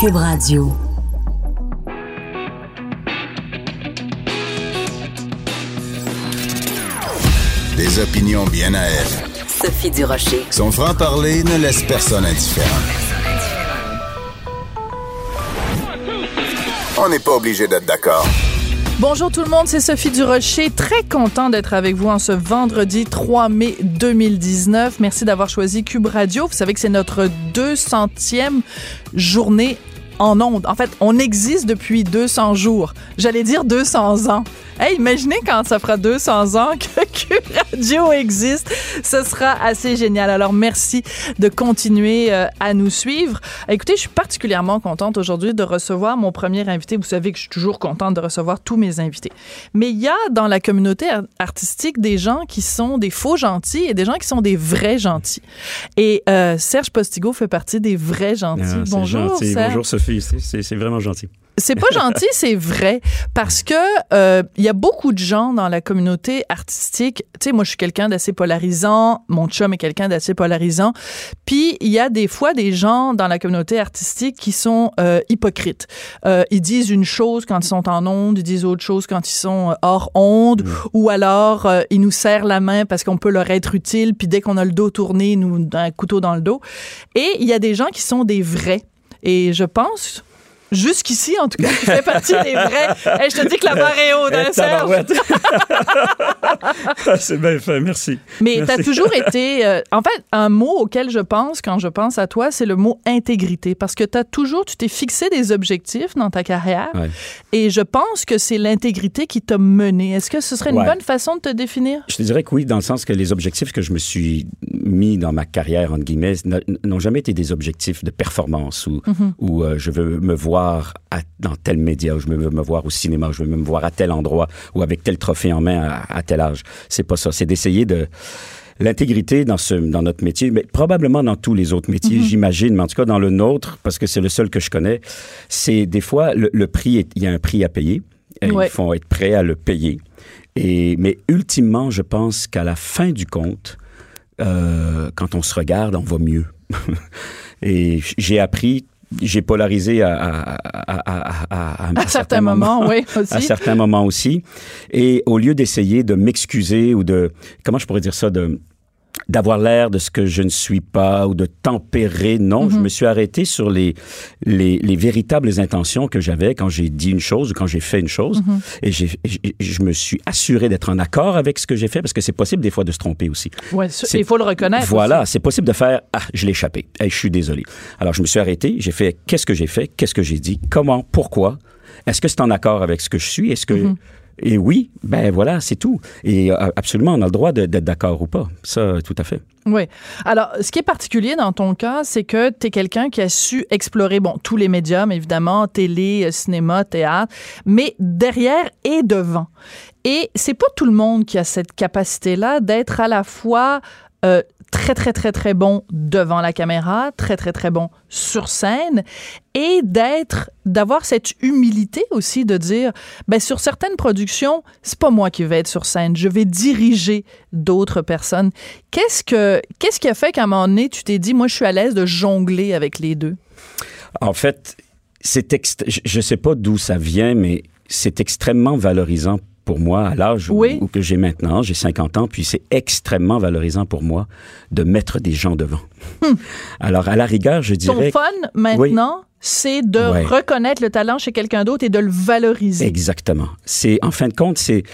Cube Radio. Des opinions bien à elle. Sophie Durocher. Son franc-parler ne laisse personne indifférent. On n'est pas obligé d'être d'accord. Bonjour tout le monde, c'est Sophie Durocher. Très content d'être avec vous en ce vendredi 3 mai 2019. Merci d'avoir choisi Cube Radio. Vous savez que c'est notre 200e journée en ondes. En fait, on existe depuis 200 jours. J'allais dire 200 ans. Hey, imaginez quand ça fera 200 ans que Cube Radio existe. Ce sera assez génial. Alors, merci de continuer euh, à nous suivre. Écoutez, je suis particulièrement contente aujourd'hui de recevoir mon premier invité. Vous savez que je suis toujours contente de recevoir tous mes invités. Mais il y a dans la communauté artistique des gens qui sont des faux gentils et des gens qui sont des vrais gentils. Et euh, Serge Postigo fait partie des vrais gentils. Ah, Bonjour, gentil. Serge. Bonjour Sophie, c'est vraiment gentil. C'est pas gentil, c'est vrai. Parce que euh, il y a beaucoup de gens dans la communauté artistique. Tu sais, moi, je suis quelqu'un d'assez polarisant. Mon chum est quelqu'un d'assez polarisant. Puis, il y a des fois des gens dans la communauté artistique qui sont euh, hypocrites. Euh, ils disent une chose quand ils sont en onde, ils disent autre chose quand ils sont euh, hors onde, ou alors euh, ils nous serrent la main parce qu'on peut leur être utile, puis dès qu'on a le dos tourné, ils nous un couteau dans le dos. Et il y a des gens qui sont des vrais. Et je pense Jusqu'ici, en tout cas, tu fais partie des vrais. Hey, je te dis que la barre est haute, hein, Serge? tabarouette. c'est bien fait, merci. Mais tu as toujours été. euh, en fait, un mot auquel je pense quand je pense à toi, c'est le mot intégrité. Parce que tu as toujours. Tu t'es fixé des objectifs dans ta carrière. Ouais. Et je pense que c'est l'intégrité qui t'a mené. Est-ce que ce serait une Ouais. bonne façon de te définir? Je te dirais que oui, dans le sens que les objectifs que je me suis mis dans ma carrière, entre guillemets, n'ont jamais été des objectifs de performance ou, Mm-hmm. ou euh, je veux me voir à- dans tel média, ou je veux me voir au cinéma, ou je veux me voir à tel endroit ou avec tel trophée en main à, à tel âge. C'est pas ça. C'est d'essayer de l'intégrité dans ce dans notre métier, mais probablement dans tous les autres métiers, j'imagine, mais en tout cas dans le nôtre, parce que c'est le seul que je connais, c'est des fois le, le prix, est- il y a un prix à payer. Et Ouais. Il faut être prêt à le payer. Et, mais ultimement, je pense qu'à la fin du compte, euh, quand on se regarde, on va mieux. Et j'ai appris, j'ai polarisé à, à, à, à, à, À certains moments, oui, aussi. à certains moments aussi. Et au lieu d'essayer de m'excuser ou de, comment je pourrais dire ça, de d'avoir l'air de ce que je ne suis pas ou de tempérer. Non, Mhm. je me suis arrêté sur les, les, les véritables intentions que j'avais quand j'ai dit une chose ou quand j'ai fait une chose. Mhm. Et je me suis assuré d'être en accord avec ce que j'ai fait parce que c'est possible des fois de se tromper aussi. Ouais, il faut le reconnaître. Voilà, c'est possible de faire ah, je l'ai échappé. Hey, je suis désolé. Alors je me suis arrêté, j'ai fait qu'est-ce que j'ai fait, qu'est-ce que j'ai dit, comment, pourquoi? Est-ce que c'est en accord avec ce que je suis? Est-ce que Mm-hmm. Et oui, ben voilà, c'est tout. Et euh, absolument, on a le droit d'être d'accord ou pas. Ça, tout à fait. Oui. Alors, ce qui est particulier dans ton cas, c'est que tu es quelqu'un qui a su explorer, bon, tous les médiums, évidemment, télé, euh, cinéma, théâtre, mais derrière et devant. Et c'est pas tout le monde qui a cette capacité-là d'être à la fois euh, très, très, très, très bon devant la caméra, très, très, très bon sur scène, et d'être, d'avoir cette humilité aussi de dire, ben, sur certaines productions, c'est pas moi qui vais être sur scène, je vais diriger d'autres personnes. Qu'est-ce que, qu'est-ce qui a fait qu'à un moment donné, tu t'es dit, moi, je suis à l'aise de jongler avec les deux? En fait, c'est je sais pas d'où ça vient, mais c'est extrêmement valorisant pour moi à l'âge où- Oui. où, que j'ai maintenant. J'ai 50 ans, puis c'est extrêmement valorisant pour moi de mettre des gens devant. Alors, à la rigueur, je Hmm. Ton dirais... fun, maintenant, c'est de Ouais. reconnaître le talent chez quelqu'un d'autre et de le valoriser. Exactement. C'est en fin de compte, c'est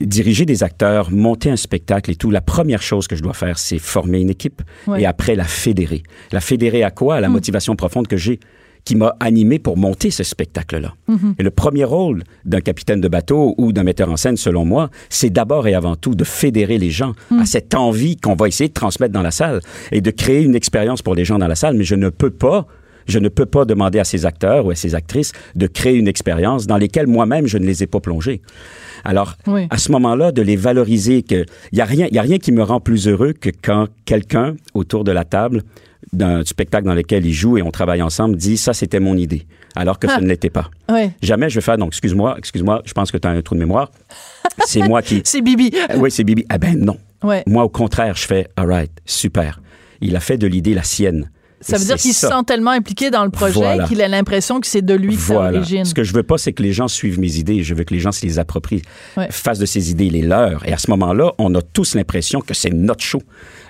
diriger des acteurs, monter un spectacle et tout. La première chose que je dois faire, c'est former une équipe Ouais. et après la fédérer. La fédérer à quoi? À Hmm. la motivation profonde que j'ai qui m'a animé pour monter ce spectacle-là. Mm-hmm. Et le premier rôle d'un capitaine de bateau ou d'un metteur en scène, selon moi, c'est d'abord et avant tout de fédérer les gens Mm. à cette envie qu'on va essayer de transmettre dans la salle et de créer une expérience pour les gens dans la salle. Mais je ne peux pas je ne peux pas demander à ces acteurs ou à ces actrices de créer une expérience dans lesquelles moi-même je ne les ai pas plongés. Alors, Oui. à ce moment-là, de les valoriser, que il y a rien, il y a rien qui me rend plus heureux que quand quelqu'un autour de la table d'un spectacle dans lequel ils jouent et on travaille ensemble dit ça c'était mon idée, alors que Ah. ce ne l'était pas. Ouais. Jamais je vais faire donc excuse-moi, excuse-moi, je pense que tu as un trou de mémoire. C'est moi qui C'est Bibi. Ah oui, c'est Bibi. Ah ben non. Ouais. Moi au contraire, je fais all right, super. Il a fait de l'idée la sienne. Ça veut dire qu'il se ça. sent tellement impliqué dans le projet Voilà. qu'il a l'impression que c'est de lui que Voilà. l'origine. Ce que je veux pas, c'est que les gens suivent mes idées. Je veux que les gens se les approprient, Ouais. fassent de ces idées les leurs. Et à ce moment-là, on a tous l'impression que c'est notre show.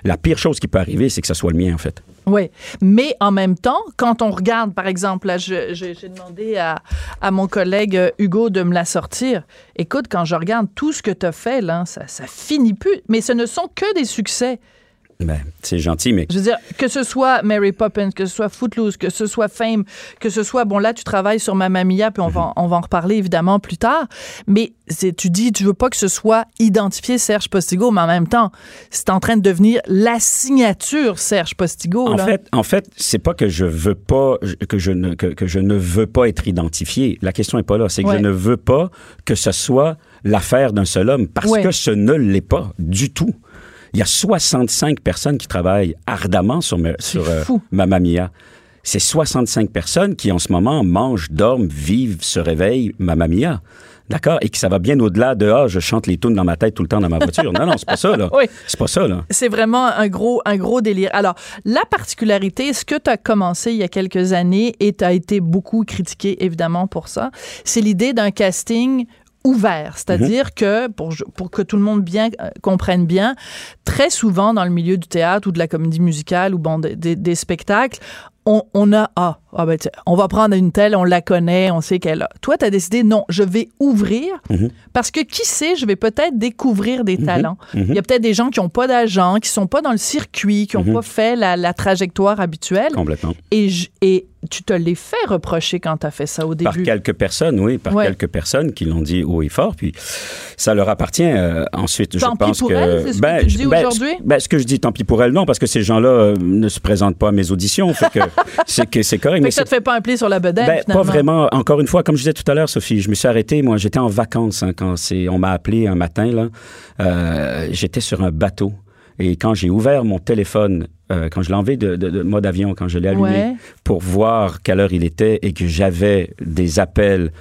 La pire chose qui peut arriver, c'est que ce soit le mien, en fait. Oui, mais en même temps, quand on regarde, par exemple, là, j'ai demandé à, à mon collègue euh, Hugo de me la sortir. Écoute, quand je regarde tout ce que tu as fait, là, ça, ça finit plus. Mais ce ne sont que des succès. Ben, c'est gentil, mais Je veux dire, que ce soit Mary Poppins, que ce soit Footloose, que ce soit Fame, que ce soit, bon, là, tu travailles sur Mamma Mia, puis on, va, on va en reparler évidemment plus tard. Mais tu dis, tu veux pas que ce soit identifié Serge Postigo, mais en même temps, c'est en train de devenir la signature Serge Postigo. En là. fait, en fait, c'est pas que je veux pas que je ne que, que je ne veux pas être identifié. La question est pas là. C'est que Ouais. je ne veux pas que ce soit l'affaire d'un seul homme parce Ouais. que ce ne l'est pas du tout. Il y a 65 personnes qui travaillent ardemment sur, me- sur euh, fou. Mamma Mia. C'est 65 personnes qui, en ce moment, mangent, dorment, vivent, se réveillent Mamma Mia. D'accord? Et que ça va bien au-delà de Ah, je chante les tunes dans ma tête tout le temps dans ma voiture. Non, non, c'est pas ça, là. Oui. C'est pas ça, là. C'est vraiment un gros, un gros délire. Alors, la particularité, ce que tu as commencé il y a quelques années et tu as été beaucoup critiqué, évidemment, pour ça, c'est l'idée d'un casting ouvert, c'est-à-dire que pour, pour que tout le monde bien euh, comprenne bien, très souvent dans le milieu du théâtre ou de la comédie musicale ou bon des, des- des spectacles, on, on a ah, ah ben, on va prendre une telle, on la connaît, on sait qu'elle a. Toi, tu as décidé non, je vais ouvrir parce que qui sait, je vais peut-être découvrir des talents. Il y a peut-être des gens qui n'ont pas d'agent, qui sont pas dans le circuit, qui n'ont pas fait la, la trajectoire habituelle. Complètement. Et, je- et tu te l'es fait reprocher quand tu as fait ça au Par début. quelques personnes, oui, par Ouais. quelques personnes qui l'ont dit haut et fort, puis ça leur appartient euh, ensuite. Tant je pis pense pour que elles, c'est ce que tu dis ben, aujourd'hui? ben, ce que je dis, tant pis pour elles, non, parce que ces gens-là euh, ne se présentent pas à mes auditions, c'est correct. Mais ça te fait pas un pli sur la bedaine, ben, pas vraiment. Encore une fois, comme je disais tout à l'heure, Sophie, je me suis arrêté. Moi, j'étais en vacances hein, quand on m'a appelé un matin. Là, Euh, j'étais sur un bateau et quand j'ai ouvert mon téléphone, euh, quand je l'ai enlevé de, de- de mode avion, quand je l'ai allumé Ouais. pour voir quelle heure il était et que j'avais des appels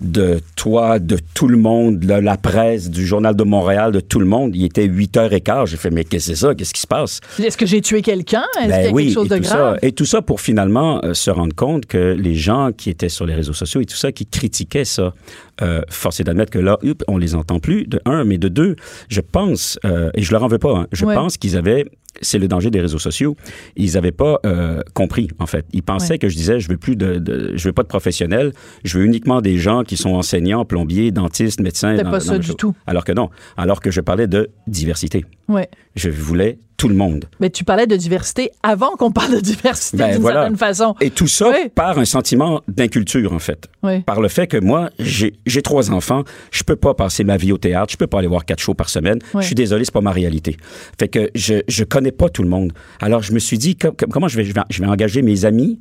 de toi, de tout le monde, de la presse, du Journal de Montréal, de tout le monde. Il était 8h15. J'ai fait, mais qu'est-ce que c'est ça? Qu'est-ce qui se passe? Est-ce que j'ai tué quelqu'un? Est-ce qu'il y a Ben quelque chose et de tout grave? ça, et tout ça pour finalement euh, se rendre compte que les gens qui étaient sur les réseaux sociaux et tout ça, qui critiquaient ça, euh, force est d'admettre que là, on les entend plus, de un, mais de deux, je pense, euh, et je leur en veux pas, hein, je Ouais. pense qu'ils avaient, c'est le danger des réseaux sociaux, ils avaient pas euh, compris, en fait. Ils pensaient Ouais. que je disais, je veux plus de, de- je veux pas de professionnels, je veux uniquement des gens qui sont enseignants, plombiers, dentistes, médecins. C'était pas dans ça du tout. Alors que non, alors que je parlais de diversité. Ouais. Je voulais tout le monde. Mais tu parlais de diversité avant qu'on parle de diversité Ben, d'une voilà. certaine façon. Et tout ça Oui. par un sentiment d'inculture, en fait. Oui. Par le fait que moi, j'ai trois enfants, je peux pas passer ma vie au théâtre, je peux pas aller voir quatre shows par semaine. Oui. Je suis désolé, c'est pas ma réalité. Fait que je, je connais pas tout le monde. Alors, je me suis dit, com- com- comment je vais, je vais, je vais engager mes amis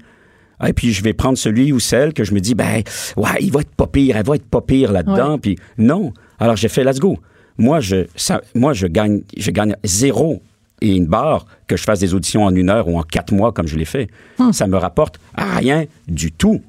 et puis je vais prendre celui ou celle que je me dis, ben, ouais, il va être pas pire, elle va être pas pire là-dedans. Puis non. Alors j'ai fait, let's go. Moi, je, ça, moi, je gagne, je gagne zéro et une barre que je fasse des auditions en une heure ou en quatre mois comme je l'ai fait. Hum. Ça me rapporte rien du tout.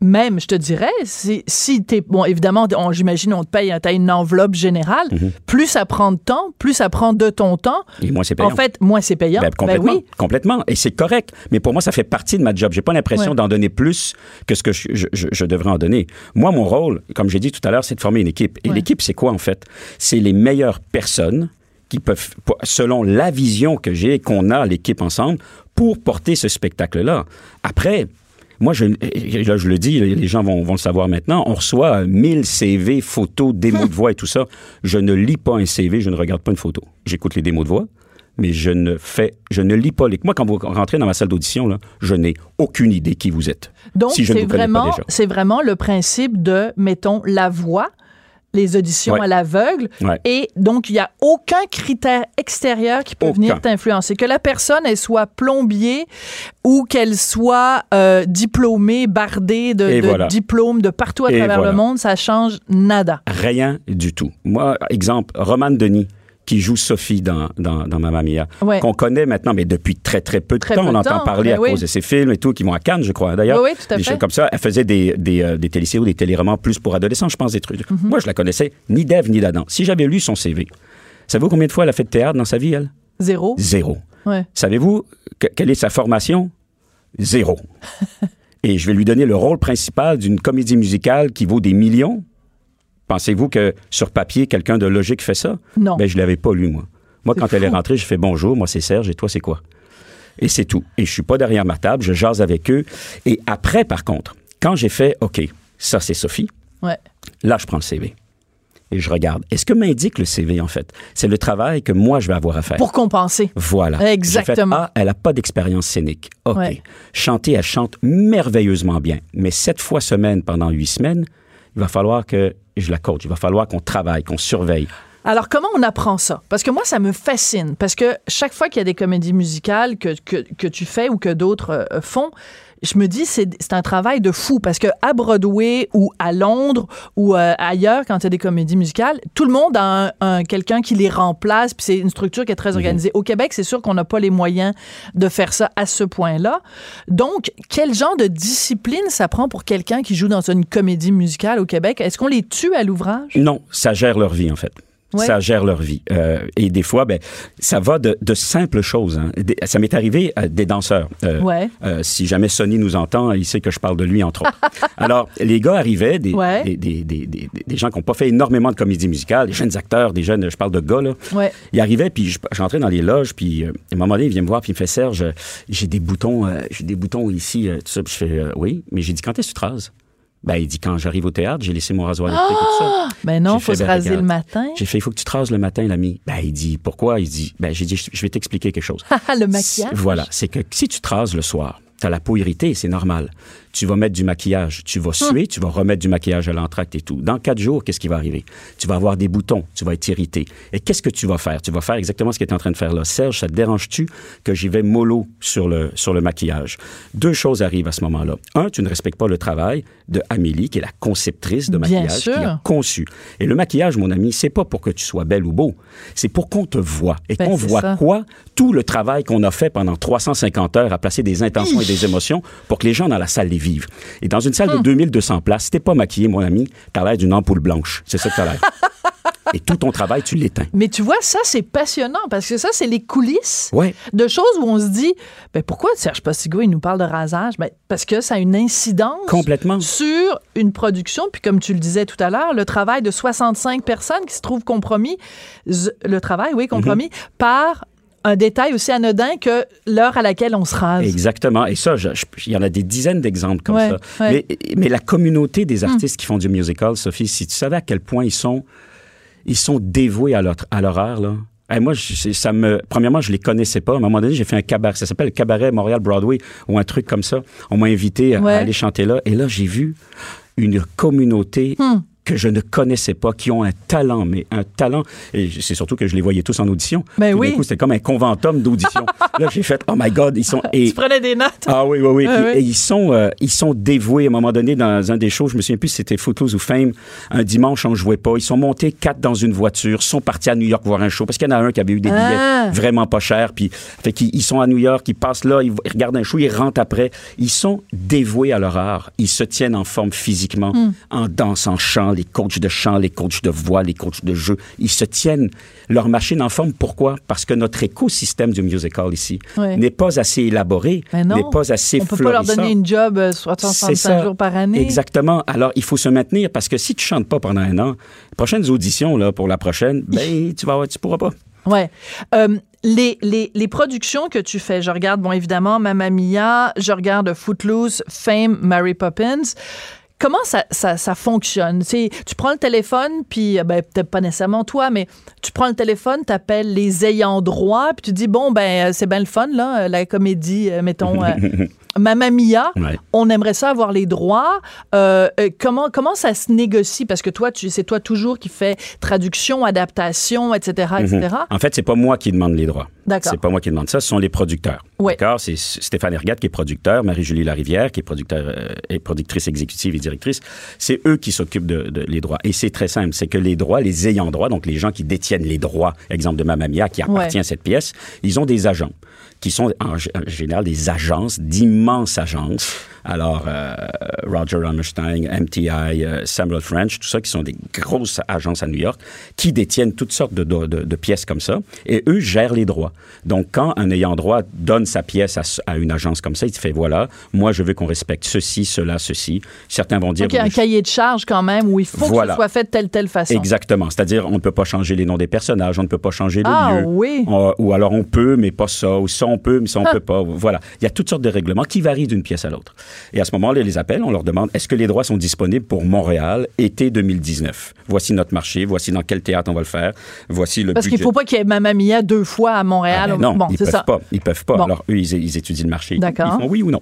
Même, je te dirais, si, si t'es. Bon, évidemment, on- j'imagine, on te paye, t'as une enveloppe générale. Mhm. Plus ça prend de temps, plus ça prend de ton temps. Et moi, c'est payant. En fait, moins c'est payant. Ben, complètement, oui. complètement. Et c'est correct. Mais pour moi, ça fait partie de ma job. J'ai pas l'impression Ouais. d'en donner plus que ce que je, je- je- je devrais en donner. Moi, mon rôle, comme j'ai dit tout à l'heure, c'est de former une équipe. Et Ouais. l'équipe, c'est quoi en fait? C'est les meilleures personnes qui peuvent, selon la vision que j'ai, qu'on a l'équipe ensemble, pour porter ce spectacle-là. Après. Moi, je, là, je le dis, les gens vont, vont le savoir maintenant, on reçoit 1000 CV, photos, démos de voix et tout ça. Je ne lis pas un CV, je ne regarde pas une photo. J'écoute les démos de voix, mais je ne fais, je ne lis pas les. Moi, quand vous rentrez dans ma salle d'audition, là, je n'ai aucune idée qui vous êtes. Donc, si vraiment, c'est vraiment le principe de, mettons, la voix, les auditions Ouais. à l'aveugle. Ouais. Et donc, il n'y a aucun critère extérieur qui peut Aucun. venir t'influencer. Que la personne, elle soit plombier ou qu'elle soit euh, diplômée, bardée de, Et de voilà. diplômes de partout à Et travers voilà. le monde, ça change nada. Rien du tout. Moi, exemple, Romane Denis, qui joue Sophie dans, dans, dans Mamma Mia, Ouais. qu'on connaît maintenant, mais depuis très, très peu de Très temps. peu On entend temps, parler ben à oui. cause de ses films et tout, qui vont à Cannes, je crois, d'ailleurs. Oui, oui, tout à des fait. choses comme ça. Elle faisait des, des, euh, des téléséries ou des téléromans plus pour adolescents, je pense, des trucs. Mhm. Moi, je la connaissais ni d'Ève ni d'Adam. Si j'avais lu son CV, savez-vous combien de fois elle a fait de théâtre dans sa vie, elle? Zéro. Zéro. Ouais. Savez-vous que- quelle est sa formation? Zéro. Et je vais lui donner le rôle principal d'une comédie musicale qui vaut des millions. Pensez-vous que sur papier, quelqu'un de logique fait ça? Non. Ben, je l'avais pas lu, moi. Moi, quand elle est rentrée, je fais bonjour, moi c'est Serge, et toi c'est quoi? Et c'est tout. Et je suis pas derrière ma table, je jase avec eux. Et après, par contre, quand j'ai fait, OK, ça c'est Sophie, Ouais. là je prends le CV. Et je regarde. Et ce que m'indique le CV, en fait, c'est le travail que moi je vais avoir à faire. Pour compenser. Voilà. Exactement. J'ai fait, ah, elle n'a pas d'expérience scénique. OK. Ouais. Chanter, elle chante merveilleusement bien. Mais sept fois semaine pendant huit semaines, il va falloir que je la coach. Il va falloir qu'on travaille, qu'on surveille. Alors, comment on apprend ça? Parce que moi, ça me fascine. Parce que chaque fois qu'il y a des comédies musicales que, que, que tu fais ou que d'autres euh, font, je me dis, c'est un travail de fou. Parce que à Broadway ou à Londres ou euh, ailleurs, quand il y a des comédies musicales, tout le monde a un, un- quelqu'un qui les remplace. Puis c'est une structure qui est très organisée. Au Québec, c'est sûr qu'on n'a pas les moyens de faire ça à ce point-là. Donc, quel genre de discipline ça prend pour quelqu'un qui joue dans une comédie musicale au Québec? Est-ce qu'on les tue à l'ouvrage? Non, ça gère leur vie, en fait. Ça gère leur vie. Euh, et des fois, ben, ça va de, de simples choses. hein. Ça m'est arrivé à des danseurs. Euh, Ouais. euh, si jamais Sonny nous entend, il sait que je parle de lui, entre autres. Alors, les gars arrivaient, des, Ouais. des, des, des, gens qui n'ont pas fait énormément de comédie musicale, des jeunes acteurs, des jeunes, je parle de gars, là. Ouais. Il arrivait, puis je- j'entrais dans les loges, puis euh, à un moment donné, il vient me voir, puis il me fait Serge, euh, j'ai des boutons, euh, j'ai des boutons ici, euh, tout ça. Puis je fais euh, oui, mais j'ai dit quand est-ce que tu te rases? Ben il dit quand j'arrive au théâtre, j'ai laissé mon rasoir électrique et tout ça. Ben non, faut fait, se ben, raser regarde. le matin. J'ai fait il faut que tu te rases le matin, l'ami. Ben il dit pourquoi? Il dit ben j'ai dit je vais t'expliquer quelque chose. le maquillage. Voilà, c'est que si tu te rases le soir, tu as la peau irritée, c'est normal. Tu vas mettre du maquillage, tu vas Hum. suer, tu vas remettre du maquillage à l'entracte et tout. Dans quatre jours, qu'est-ce qui va arriver? Tu vas avoir des boutons, tu vas être irrité. Et qu'est-ce que tu vas faire? Tu vas faire exactement ce que tu es en train de faire là. Serge, ça te dérange-tu que j'y vais mollo sur le, sur le maquillage? Deux choses arrivent à ce moment-là. Un, tu ne respectes pas le travail de Amélie, qui est la conceptrice de Bien maquillage, sûr. qui a conçu. Et le maquillage, mon ami, c'est pas pour que tu sois belle ou beau. C'est pour qu'on te voit. Et Ben, qu'on voit ça. quoi? Tout le travail qu'on a fait pendant 350 heures à placer des intentions et des émotions pour que les gens dans la salle les vivent. Et dans une salle Hum. de 2200 places, si t'es pas maquillé, mon ami, t'as l'air d'une ampoule blanche. C'est ça que t'as l'air. et tout ton travail, tu l'éteins. Mais tu vois, ça, c'est passionnant parce que ça, c'est les coulisses Ouais. de choses où on se dit, ben pourquoi Serge Postigo, il nous parle de rasage? Ben, parce que ça a une incidence Complètement. sur une production. Puis comme tu le disais tout à l'heure, le travail de 65 personnes qui se trouvent compromis, le travail, oui, compromis, Mm-hmm. par un détail aussi anodin que l'heure à laquelle on se rase. Exactement. Et ça, il y en a des dizaines d'exemples comme Ouais, ça. ouais. Mais, mais la communauté des artistes qui font du musical, Sophie, si tu savais à quel point ils sont, ils sont dévoués à leur, à leur art, là. Moi, je- ça me. Premièrement, je les connaissais pas. À un moment donné, j'ai fait un cabaret. Ça s'appelle le Cabaret Montréal Broadway ou un truc comme ça. On m'a invité à, Ouais. à aller chanter là. Et là, j'ai vu une communauté Hmm. Que je ne connaissais pas, qui ont un talent, mais un talent. Et c'est surtout que je les voyais tous en audition. Ben Tout d'un oui. coup, c'était comme un conventum d'audition. là, j'ai fait, oh my God, ils sont. Et, Tu prenais des notes? ah oui, oui, oui. Ah Puis- oui. Et ils sont, euh, ils sont dévoués. À un moment donné, dans un des shows, je me souviens plus si c'était Footloose ou Fame, un dimanche, on jouait pas. Ils sont montés quatre dans une voiture, sont partis à New York voir un show parce qu'il y en a un qui avait eu des billets Ah. vraiment pas chers. Puis, fait qu'ils ils sont à New York, ils passent là, ils, ils regardent un show, ils rentrent après. Ils sont dévoués à leur art. Ils se tiennent en forme physiquement, Hmm. en danse, en chant, les coachs de chant, les coachs de voix, les coachs de jeu. Ils se tiennent leur machine en forme. Pourquoi? Parce que notre écosystème du musical ici n'est pas assez élaboré, Ben n'est pas assez On peut pas leur donner une job euh, C'est 365 ça. jours par année. Exactement. Alors, il faut se maintenir parce que si tu chantes pas pendant un an, les prochaines auditions là, pour la prochaine, ben, tu vas, tu pourras pas. Ouais. Euh, les, les, les productions que tu fais, je regarde, bon, évidemment, Mamma Mia, je regarde Footloose, Fame, Mary Poppins. Comment ça, ça, fonctionne? Tu prends le téléphone, puis, euh, ben, peut-être pas nécessairement toi, mais tu prends le téléphone, tu appelles les ayants droit, puis tu dis, bon, ben, euh, c'est bien le fun, là, euh, la comédie, mettons, Mamma Mia, Ouais. on aimerait ça avoir les droits. Euh, euh, comment, comment ça se négocie? Parce que toi, tu, c'est toi toujours qui fais traduction, adaptation, etc., etc. En fait, c'est pas moi qui demande les droits. D'accord. C'est pas moi qui demande ça, ce sont les producteurs. Ouais. D'accord? C'est Stéphane Ergat qui est producteur, Marie-Julie Larivière qui est producteur euh, et productrice exécutive et directrice. C'est eux qui s'occupent de, de- les droits. Et c'est très simple, c'est que les droits, les ayants droit, donc les gens qui détiennent les droits, exemple de Mamma Mia, qui appartient Ouais. à cette pièce, ils ont des agents qui sont en, général des agences, d'immenses agences Alors, euh, Roger Hammerstein, MTI, euh, Samuel French, tout ça, qui sont des grosses agences à New York, qui détiennent toutes sortes de, de, de pièces comme ça, et eux gèrent les droits. Donc, quand un ayant droit donne sa pièce à, à une agence comme ça, il fait, voilà, moi, je veux qu'on respecte ceci, cela, ceci. Certains vont dire... Donc, il y a un cahier de charge quand même où il faut que ce soit fait de telle, telle façon. Exactement. C'est-à-dire, on ne peut pas changer les noms des personnages, on ne peut pas changer le ah, lieu. oui. ou alors, on peut, mais pas ça. Ou ça, on peut, mais ça, on peut pas. Voilà. Il y a toutes sortes de règlements qui varient d'une pièce à l'autre. Et à ce moment-là, les appels, on leur demande est-ce que les droits sont disponibles pour Montréal été 2019 Voici notre marché, voici dans quel théâtre on va le faire, voici le Parce qu'il ne faut pas qu'il y ait Mamma Mia deux fois à Montréal. Ah ben non, bon, ils peuvent ça. pas. Ils peuvent pas. Alors eux, ils, ils, étudient le marché. Ils font oui ou non.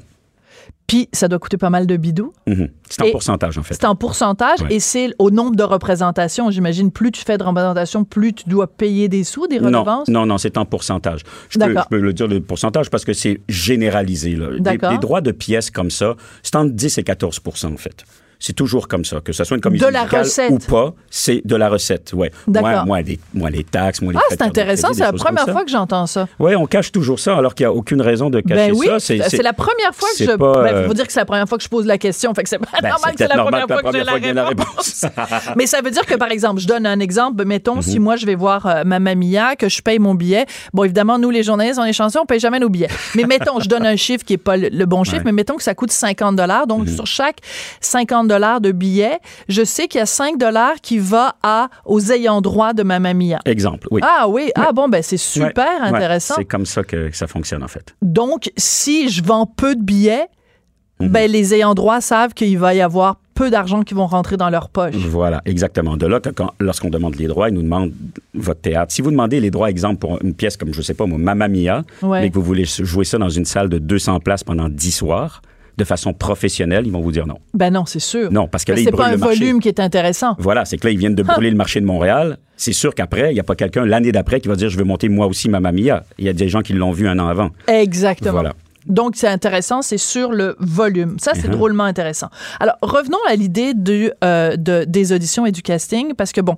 Puis ça doit coûter pas mal de bidou. -hmm. C'est en et pourcentage, en fait. C'est en pourcentage ouais. et c'est au nombre de représentations. J'imagine, plus tu fais de représentations, plus tu dois payer des sous, des redevances? Non, non, non c'est en pourcentage. Je peux, je peux, le dire, le pourcentage, parce que c'est généralisé. Là. Des, des, droits de pièces comme ça, c'est entre 10 et 14% en fait. C'est toujours comme ça. Que ce soit une commission de la recette. ou pas, c'est de la recette. Ouais. Moins, moins, les, moins les taxes, moins les Ah, c'est intéressant. C'est la première fois que j'entends ça. Oui, on cache toujours ça alors qu'il n'y a aucune raison de cacher ben oui, ça. C'est la première fois que je. Pas, ben, faut dire que c'est la première fois que je pose la question. Fait que c'est pas ben, normal que c'est la première fois que j'ai la, la réponse. Mais ça veut dire que, par exemple, je donne un exemple. Mettons, mm -hmm. si moi, je vais voir euh, Mamma Mia, que je paye mon billet. Bon, évidemment, nous, les journalistes, on est chanceux, on paye jamais nos billets. Mais mettons, je donne un chiffre qui n'est pas le, le, bon chiffre, ouais. mais mettons que ça coûte 50 Donc, mm -hmm. sur chaque 50 de billets, je sais qu'il y a 5 dollars qui va à aux ayants droit de Mamma Mia. Exemple, oui. Ah oui, ah bon ben c'est super ouais. intéressant. C'est comme ça que ça fonctionne en fait. Donc si je vends peu de billets, Mhm. ben les ayants droit savent qu'il va y avoir peu d'argent qui vont rentrer dans leur poche. Voilà, exactement. De là, lorsqu'on demande les droits, ils nous demandent votre théâtre. Si vous demandez les droits, exemple, pour une pièce comme, je sais pas, moi, Mamma Mia, ouais. mais que vous voulez jouer ça dans une salle de 200 places pendant 10 soirs, de façon professionnelle, ils vont vous dire non. Ben non, c'est sûr. Non, parce que là, c'est ils pas un le marché. volume qui est intéressant. Voilà, c'est que là, ils viennent de brûler le marché de Montréal. C'est sûr qu'après, il n'y a pas quelqu'un l'année d'après qui va dire je veux monter moi aussi Mamma Mia. Il y a des gens qui l'ont vu un an avant. Exactement. Voilà. Donc, c'est intéressant, c'est sur le volume. Ça, c'est Mhm. drôlement intéressant. Alors, revenons à l'idée euh, de, des auditions et du casting, parce que, bon,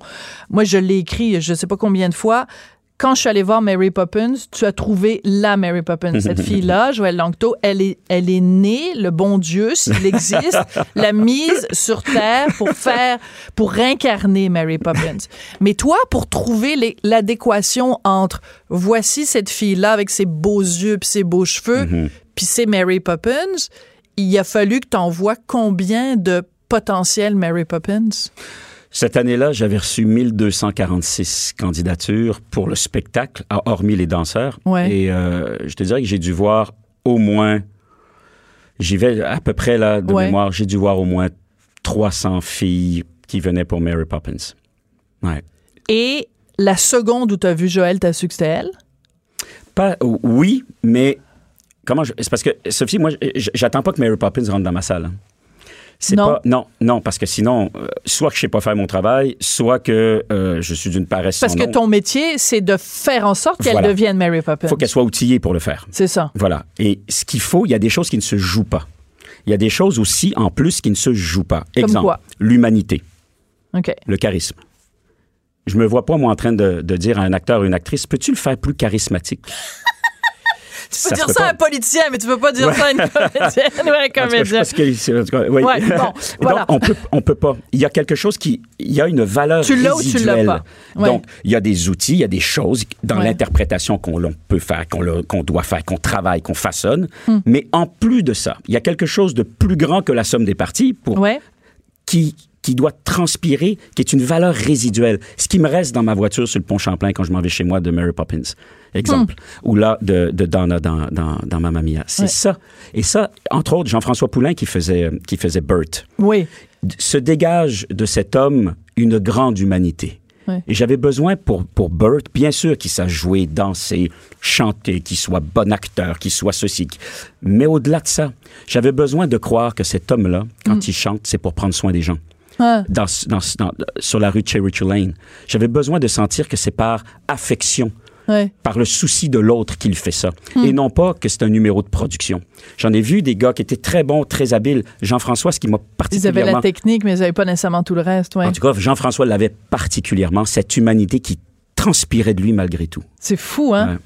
moi, je l'ai écrit je ne sais pas combien de fois. Quand je suis allée voir Mary Poppins, tu as trouvé la Mary Poppins. Cette fille-là, Joëlle Langto, elle est, elle est née, le bon Dieu, s'il existe, l'a mise sur Terre pour faire, pour réincarner Mary Poppins. Mais toi, pour trouver l'adéquation entre voici cette fille-là avec ses beaux yeux puis ses beaux cheveux, Mhm. puis c'est Mary Poppins, il a fallu que tu envoies combien de potentiels Mary Poppins? Cette année-là, j'avais reçu 1246 candidatures pour le spectacle, ah, hormis les danseurs. Ouais. Et euh, je te dirais que j'ai dû voir au moins, j'y vais à peu près là de Ouais. mémoire, j'ai dû voir au moins 300 filles qui venaient pour Mary Poppins. Ouais. Et la seconde où tu as vu Joël, tu as su que c'était elle? Pas, oui, mais comment je- c'est parce que Sophie, moi, j'attends pas que Mary Poppins rentre dans ma salle. hein. C'est Non. pas non non parce que sinon euh, soit que je sais pas faire mon travail, soit que euh, je suis d'une paresse Parce que nom. ton métier, c'est de faire en sorte qu'elle Voilà. devienne Mary Poppins. faut qu'elle soit outillée pour le faire. C'est ça. Voilà. Et ce qu'il faut, il y a des choses qui ne se jouent pas. Il y a des choses aussi en plus qui ne se jouent pas. Exemple, quoi? l'humanité, OK. le charisme. Je me vois pas moi en train de, de dire à un acteur ou une actrice, peux-tu le faire plus charismatique Tu peux dire ça à un politicien, mais tu peux pas dire Ouais. ça à une comédienne ou à un comédien. oui. Ouais, bon, voilà. Donc, on peut, on peut pas. Il y a quelque chose qui, il y a une valeur Tu l'as ou tu l'as pas? Ouais. Donc, il y a des outils, il y a des choses dans l'interprétation qu'on peut faire, qu'on doit faire, qu'on travaille, qu'on façonne. Hmm. Mais en plus de ça, il y a quelque chose de plus grand que la somme des parties pour qui, qui doit transpirer, qui est une valeur résiduelle. Ce qui me reste dans ma voiture sur le pont Champlain quand je m'en vais chez moi de Mary Poppins, exemple, ou là de, de Donna dans, dans, dans Mamma Mia. C'est Ouais. ça. Et ça, entre autres, Jean-François Poulain qui faisait, qui faisait Bert, Oui. se dégage de cet homme une grande humanité. Ouais. Et j'avais besoin pour, pour Bert, bien sûr qu'il sache jouer, danser, chanter, qu'il soit bon acteur, qu'il soit ceci. Mais au-delà de ça, j'avais besoin de croire que cet homme-là, quand il chante, c'est pour prendre soin des gens Ah, dans, dans- dans- sur la rue Cherry Lane. J'avais besoin de sentir que c'est par affection, ouais. par le souci de l'autre qu'il fait ça, Hmm. et non pas que c'est un numéro de production. J'en ai vu des gars qui étaient très bons, très habiles. Jean-François, ce qui m'a Ils avaient particulièrement... la technique, mais ils n'avaient pas nécessairement tout le reste. Ouais. En tout cas, Jean-François l'avait particulièrement, cette humanité qui transpirait de lui malgré tout. C'est fou, hein? Ouais.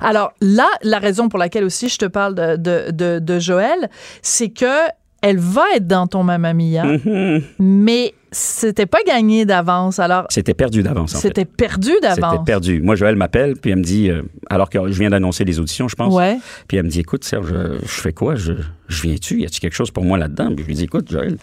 Alors là, la raison pour laquelle aussi je te parle de, de, de, de Joël, c'est que elle va être dans ton Mamma Mia, Mhm. mais c'était pas gagné d'avance. Alors, C'était perdu d'avance, c'était perdu d'avance. C'était perdu. Moi, Joël m'appelle, puis elle me dit, euh, alors que je viens d'annoncer les auditions, je pense. Ouais. Puis elle me dit, écoute, Serge, je, je fais quoi? Je, je viens-tu? Y a-t-il quelque chose pour moi là-dedans? Puis je lui dis, écoute, Joël,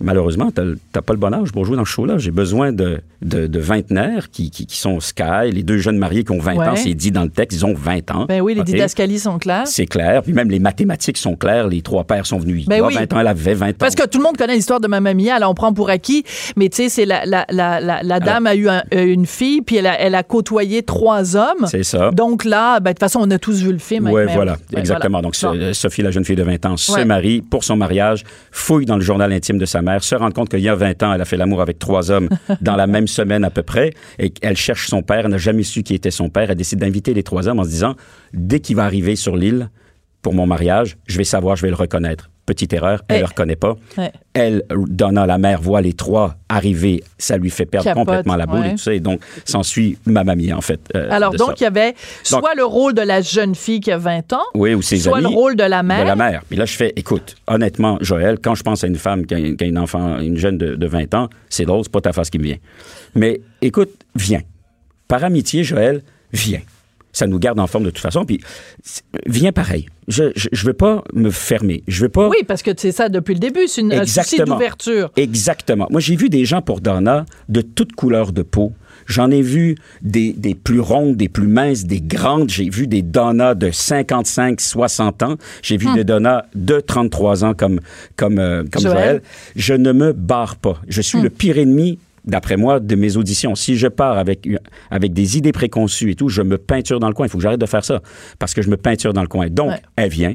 malheureusement, t'as pas le bon âge pour jouer dans ce show-là. J'ai besoin de, de, de vingtenaires qui, qui, qui sont au Sky. Les deux jeunes mariés qui ont 20 ans, c'est dit dans le texte, ils ont 20 ans. Ben oui, les OK? didascalies sont claires. C'est clair. Puis même les mathématiques sont claires. Les trois pères sont venus. Ben oui. 20 ans, elle avait 20 ans. Parce que tout le monde connaît l'histoire de Mamma Mia, alors on prend pour acquis, mais tu sais, c'est la, la, la, la, la dame a eu un- euh, une fille, puis elle a, elle a côtoyé trois hommes. C'est ça. Donc là, ben, de toute façon, on a tous vu le film. Oui, voilà, Ouais, exactement. voilà. Donc, Sophie, la jeune fille de 20 ans, se Ouais. marie pour son mariage, fouille dans le journal intime de sa mère, se rend compte qu'il y a 20 ans, elle a fait l'amour avec trois hommes dans la même semaine à peu près, et elle cherche son père, elle n'a jamais su qui était son père. Elle décide d'inviter les trois hommes en se disant, dès qu'il va arriver sur l'île pour mon mariage, je vais savoir, je vais le reconnaître. Petite erreur, elle Eh. ne le reconnaît pas. Elle, Donna, la mère, voit les trois arriver, ça lui fait perdre Capote, complètement la boule ouais. et tout ça, et donc s'ensuit ma mamie, en fait. euh, Alors, donc, il y avait soit Donc- le rôle de la jeune fille qui a 20 ans, Oui, ou ses soit amis. le rôle de la mère. De la mère. Puis là, je fais, écoute, honnêtement, Joël, quand je pense à une femme qui a, qui a une enfant, une jeune de, de 20 ans, c'est drôle, c'est pas ta face qui me vient. Mais écoute, viens. Par amitié, Joël, viens. Ça nous garde en forme de toute façon. Puis viens pareil. Je, je veux pas me fermer. Je veux pas. Oui, parce que c'est ça depuis le début, c'est une- Exactement. d'ouverture. Exactement. Moi, j'ai vu des gens pour Donna de toutes couleurs de peau. J'en ai vu des, des plus rondes, des plus minces, des grandes. J'ai vu des Donna de 55, 60 ans. J'ai vu des Donna de 33 ans comme, comme, euh, comme Joël. Joël. Je ne me barre pas. Je suis le pire ennemi d'après moi, de mes auditions. Si je pars avec, avec des idées préconçues et tout, je me peinture dans le coin. Il faut que j'arrête de faire ça parce que je me peinture dans le coin. Donc, Ouais. elle vient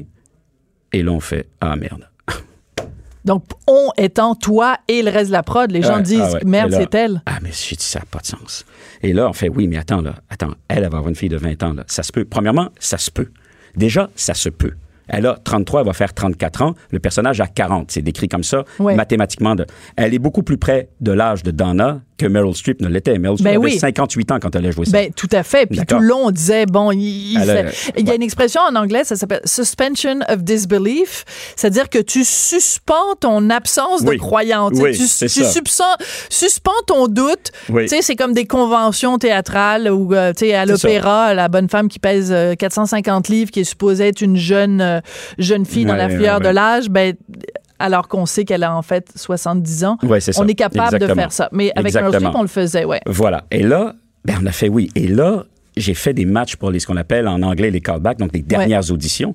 et là, on fait Ah merde. Donc, on étant toi et le reste de la prod, les gens Ouais, disent ah ouais. merde, là, c'est elle. Ah, mais j'ai dit, ça n'a pas de sens. Et là, on fait, oui, mais attends, là, attends, elle, elle va avoir une fille de 20 ans, là. Ça se peut. Premièrement, ça se peut. Déjà, ça se peut. Elle a 33, elle va faire 34 ans. Le personnage a 40. C'est décrit comme ça, Ouais. mathématiquement. De... Elle est beaucoup plus près de l'âge de Donna que Meryl Streep ne l'était. Meryl Streep Ben avait oui. 58 ans quand elle a joué ça. Ben, tout à fait. Puis tout le long, on disait, bon, il, il a- il y a une expression en anglais, ça s'appelle suspension of disbelief. C'est-à-dire que tu suspends ton absence de croyance. Oui, tu tu suspends ton doute. Oui. Tu sais, c'est comme des conventions théâtrales ou, euh, tu sais, à l'opéra, la bonne femme qui pèse euh, 450 livres, qui est supposée être une jeune, euh, jeune fille dans la fleur de l'âge, ben, alors qu'on sait qu'elle a en fait 70 ans. Ouais, c'est ça. On est capable de faire ça. Mais avec Exactement. Streep, on le faisait, ouais. Voilà. Et là, ben, on a fait oui. Et là, j'ai fait des matchs pour les, ce qu'on appelle en anglais les callbacks, donc les dernières auditions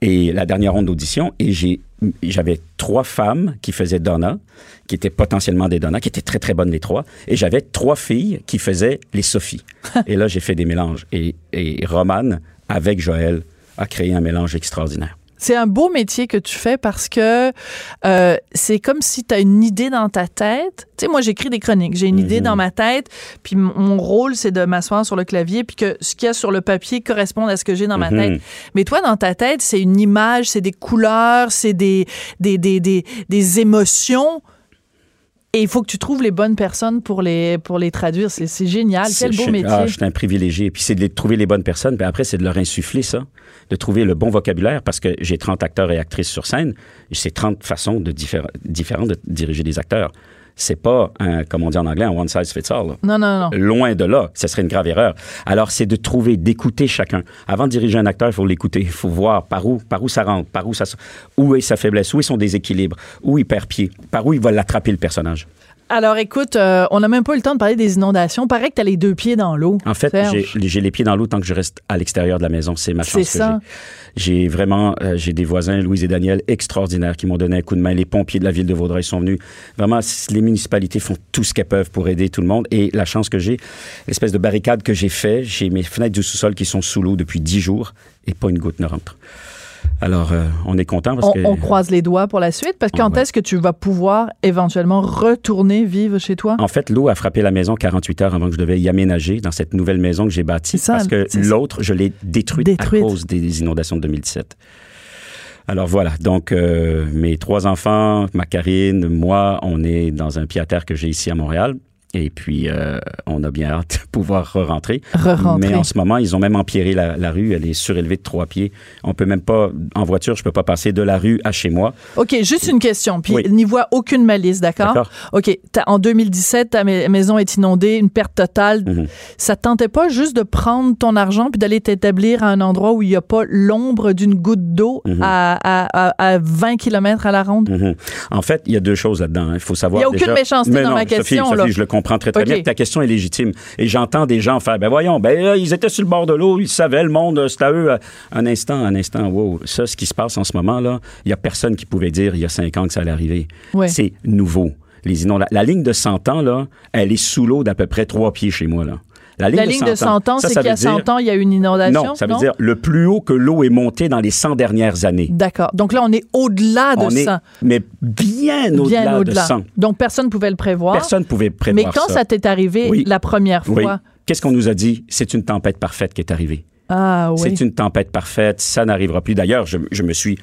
et la dernière ronde d'audition. Et j'ai, j'avais trois femmes qui faisaient Donna, qui étaient potentiellement des Donna, qui étaient très, très bonnes les trois. Et j'avais trois filles qui faisaient les Sophie. et là, j'ai fait des mélanges. Et, et Romane, avec Joël, a créé un mélange extraordinaire. C'est un beau métier que tu fais parce que euh, c'est comme si tu as une idée dans ta tête. Tu sais, moi, j'écris des chroniques. J'ai une idée dans ma tête, puis mon rôle, c'est de m'asseoir sur le clavier, puis que ce qu'il y a sur le papier corresponde à ce que j'ai dans ma Mhm. tête. Mais toi, dans ta tête, c'est une image, c'est des couleurs, c'est des, des, des, des, des émotions. Et il faut que tu trouves les bonnes personnes pour les, pour les traduire. C'est génial. Quel C'est- beau je- métier. Ah, je suis un privilégié. Puis c'est de les- trouver les bonnes personnes. Puis après, c'est de leur insuffler ça, de trouver le bon vocabulaire parce que j'ai 30 acteurs et actrices sur scène. C'est 30 façons de diffé- différentes de diriger des acteurs. C'est pas, un, comme on dit en anglais, un one size fits all. là. non, non, non. Loin de là, ce serait une grave erreur. Alors, c'est de trouver, d'écouter chacun. Avant de diriger un acteur, il faut l'écouter. Il faut voir par où, par où ça rentre, par où ça, où est sa faiblesse, où est son déséquilibre, où il perd pied, par où il va l'attraper le personnage. Alors, écoute, euh, on n'a même pas eu le temps de parler des inondations. Paraît que tu as les deux pieds dans l'eau. En fait, j'ai les pieds dans l'eau tant que je reste à l'extérieur de la maison. C'est ma chance que ça. j'ai. J'ai vraiment, euh, j'ai des voisins, Louise et Daniel, extraordinaires, qui m'ont donné un coup de main. Les pompiers de la ville de Vaudreuil sont venus. Vraiment, les municipalités font tout ce qu'elles peuvent pour aider tout le monde. Et la chance que j'ai, l'espèce de barricade que j'ai fait, j'ai mes fenêtres du sous-sol qui sont sous l'eau depuis dix jours et pas une goutte ne rentre. Alors, euh, on est content parce on, que. on croise les doigts pour la suite parce que Ah quand ouais. est-ce que tu vas pouvoir éventuellement retourner vivre chez toi? En fait, l'eau a frappé la maison 48 heures avant que je devais y aménager dans cette nouvelle maison que j'ai bâtie. Ça, parce que l'autre, je l'ai détruite, Détruite. à cause des inondations de 2017. Alors voilà, donc euh, mes trois enfants, ma Karine, moi, on est dans un pied à terre que j'ai ici à Montréal. Et puis, euh, on a bien hâte de pouvoir re-rentrer. Re-rentrer. Mais en ce moment, ils ont même empierré la, la rue. Elle est surélevée de trois pieds. On peut même pas, en voiture, je peux pas passer de la rue à chez moi. OK, juste une question, puis Oui. n'y voit aucune malice, d'accord? OK, en 2017, ta ma- maison est inondée, une perte totale. Mhm. Ça te tentait pas juste de prendre ton argent puis d'aller t'établir à un endroit où il n'y a pas l'ombre d'une goutte d'eau Mhm. à, à, à, à 20 km à la ronde? Mhm. En fait, il y a deux choses là-dedans. hein. Il faut savoir. Il y a aucune déjà- méchanceté Mais dans non, ma Sophie, question, Sophie, là. je le comprends très très OK. bien. Ta question est légitime. Et j'entends des gens faire, ben voyons, ben là, ils étaient sur le bord de l'eau, ils savaient le monde, c'est à eux. euh, Un instant, un instant, wow. Ça, ce qui se passe en ce moment là, il y a personne qui pouvait dire il y a cinq ans que ça allait arriver. Ouais. C'est nouveau. Les inondations. La ligne de 100 ans là, elle est sous l'eau d'à peu près trois pieds chez moi là. La La ligne de 100 ans, c'est qu'il y a veut dire- 100 ans, il y a eu une inondation? Non, ça veut dire le plus haut que l'eau est montée dans les 100 dernières années. D'accord. Donc là, on est au-delà de On est, ça. mais bien Bien au-delà de au-delà. 100. Donc, personne ne pouvait le prévoir. Personne ne pouvait prévoir Mais quand ça, t'est arrivé Oui. la première Oui. fois? Qu'est-ce qu'on nous a dit? C'est une tempête parfaite qui est arrivée. Ah oui. C'est une tempête parfaite, ça n'arrivera plus. D'ailleurs, je, je me suis...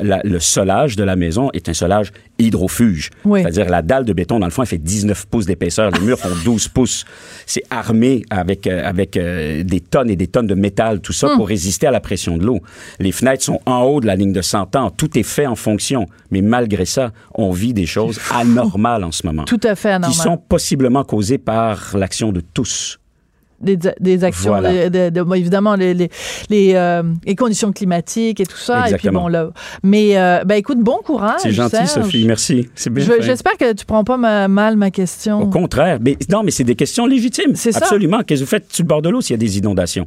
la- le solage de la maison est un solage hydrofuge. Oui. C'est-à-dire la dalle de béton, dans le fond, elle fait 19 pouces d'épaisseur. Les murs font 12 pouces. C'est armé avec, euh, avec euh, des tonnes et des tonnes de métal, tout Hmm. ça, pour résister à la pression de l'eau. Les fenêtres sont en haut de la ligne de 100 ans. Tout est fait en fonction. Mais malgré ça, on vit des choses anormales en ce moment. Tout à fait anormal. Qui sont possiblement causées par l'action de tous. Des, des actions, Voilà. de- de- de- bon, évidemment, les, les, les, euh, les conditions climatiques et tout ça. Et puis bon, là. Mais, euh, ben écoute, bon courage. C'est gentil, Serge. Sophie. Merci. C'est bien. J'espère que tu prends pas ma- mal ma question. Au contraire. Mais non, mais c'est des questions légitimes. C'est ça. Absolument. Qu'est-ce que vous faites sur le bord de l'eau s'il y a des inondations?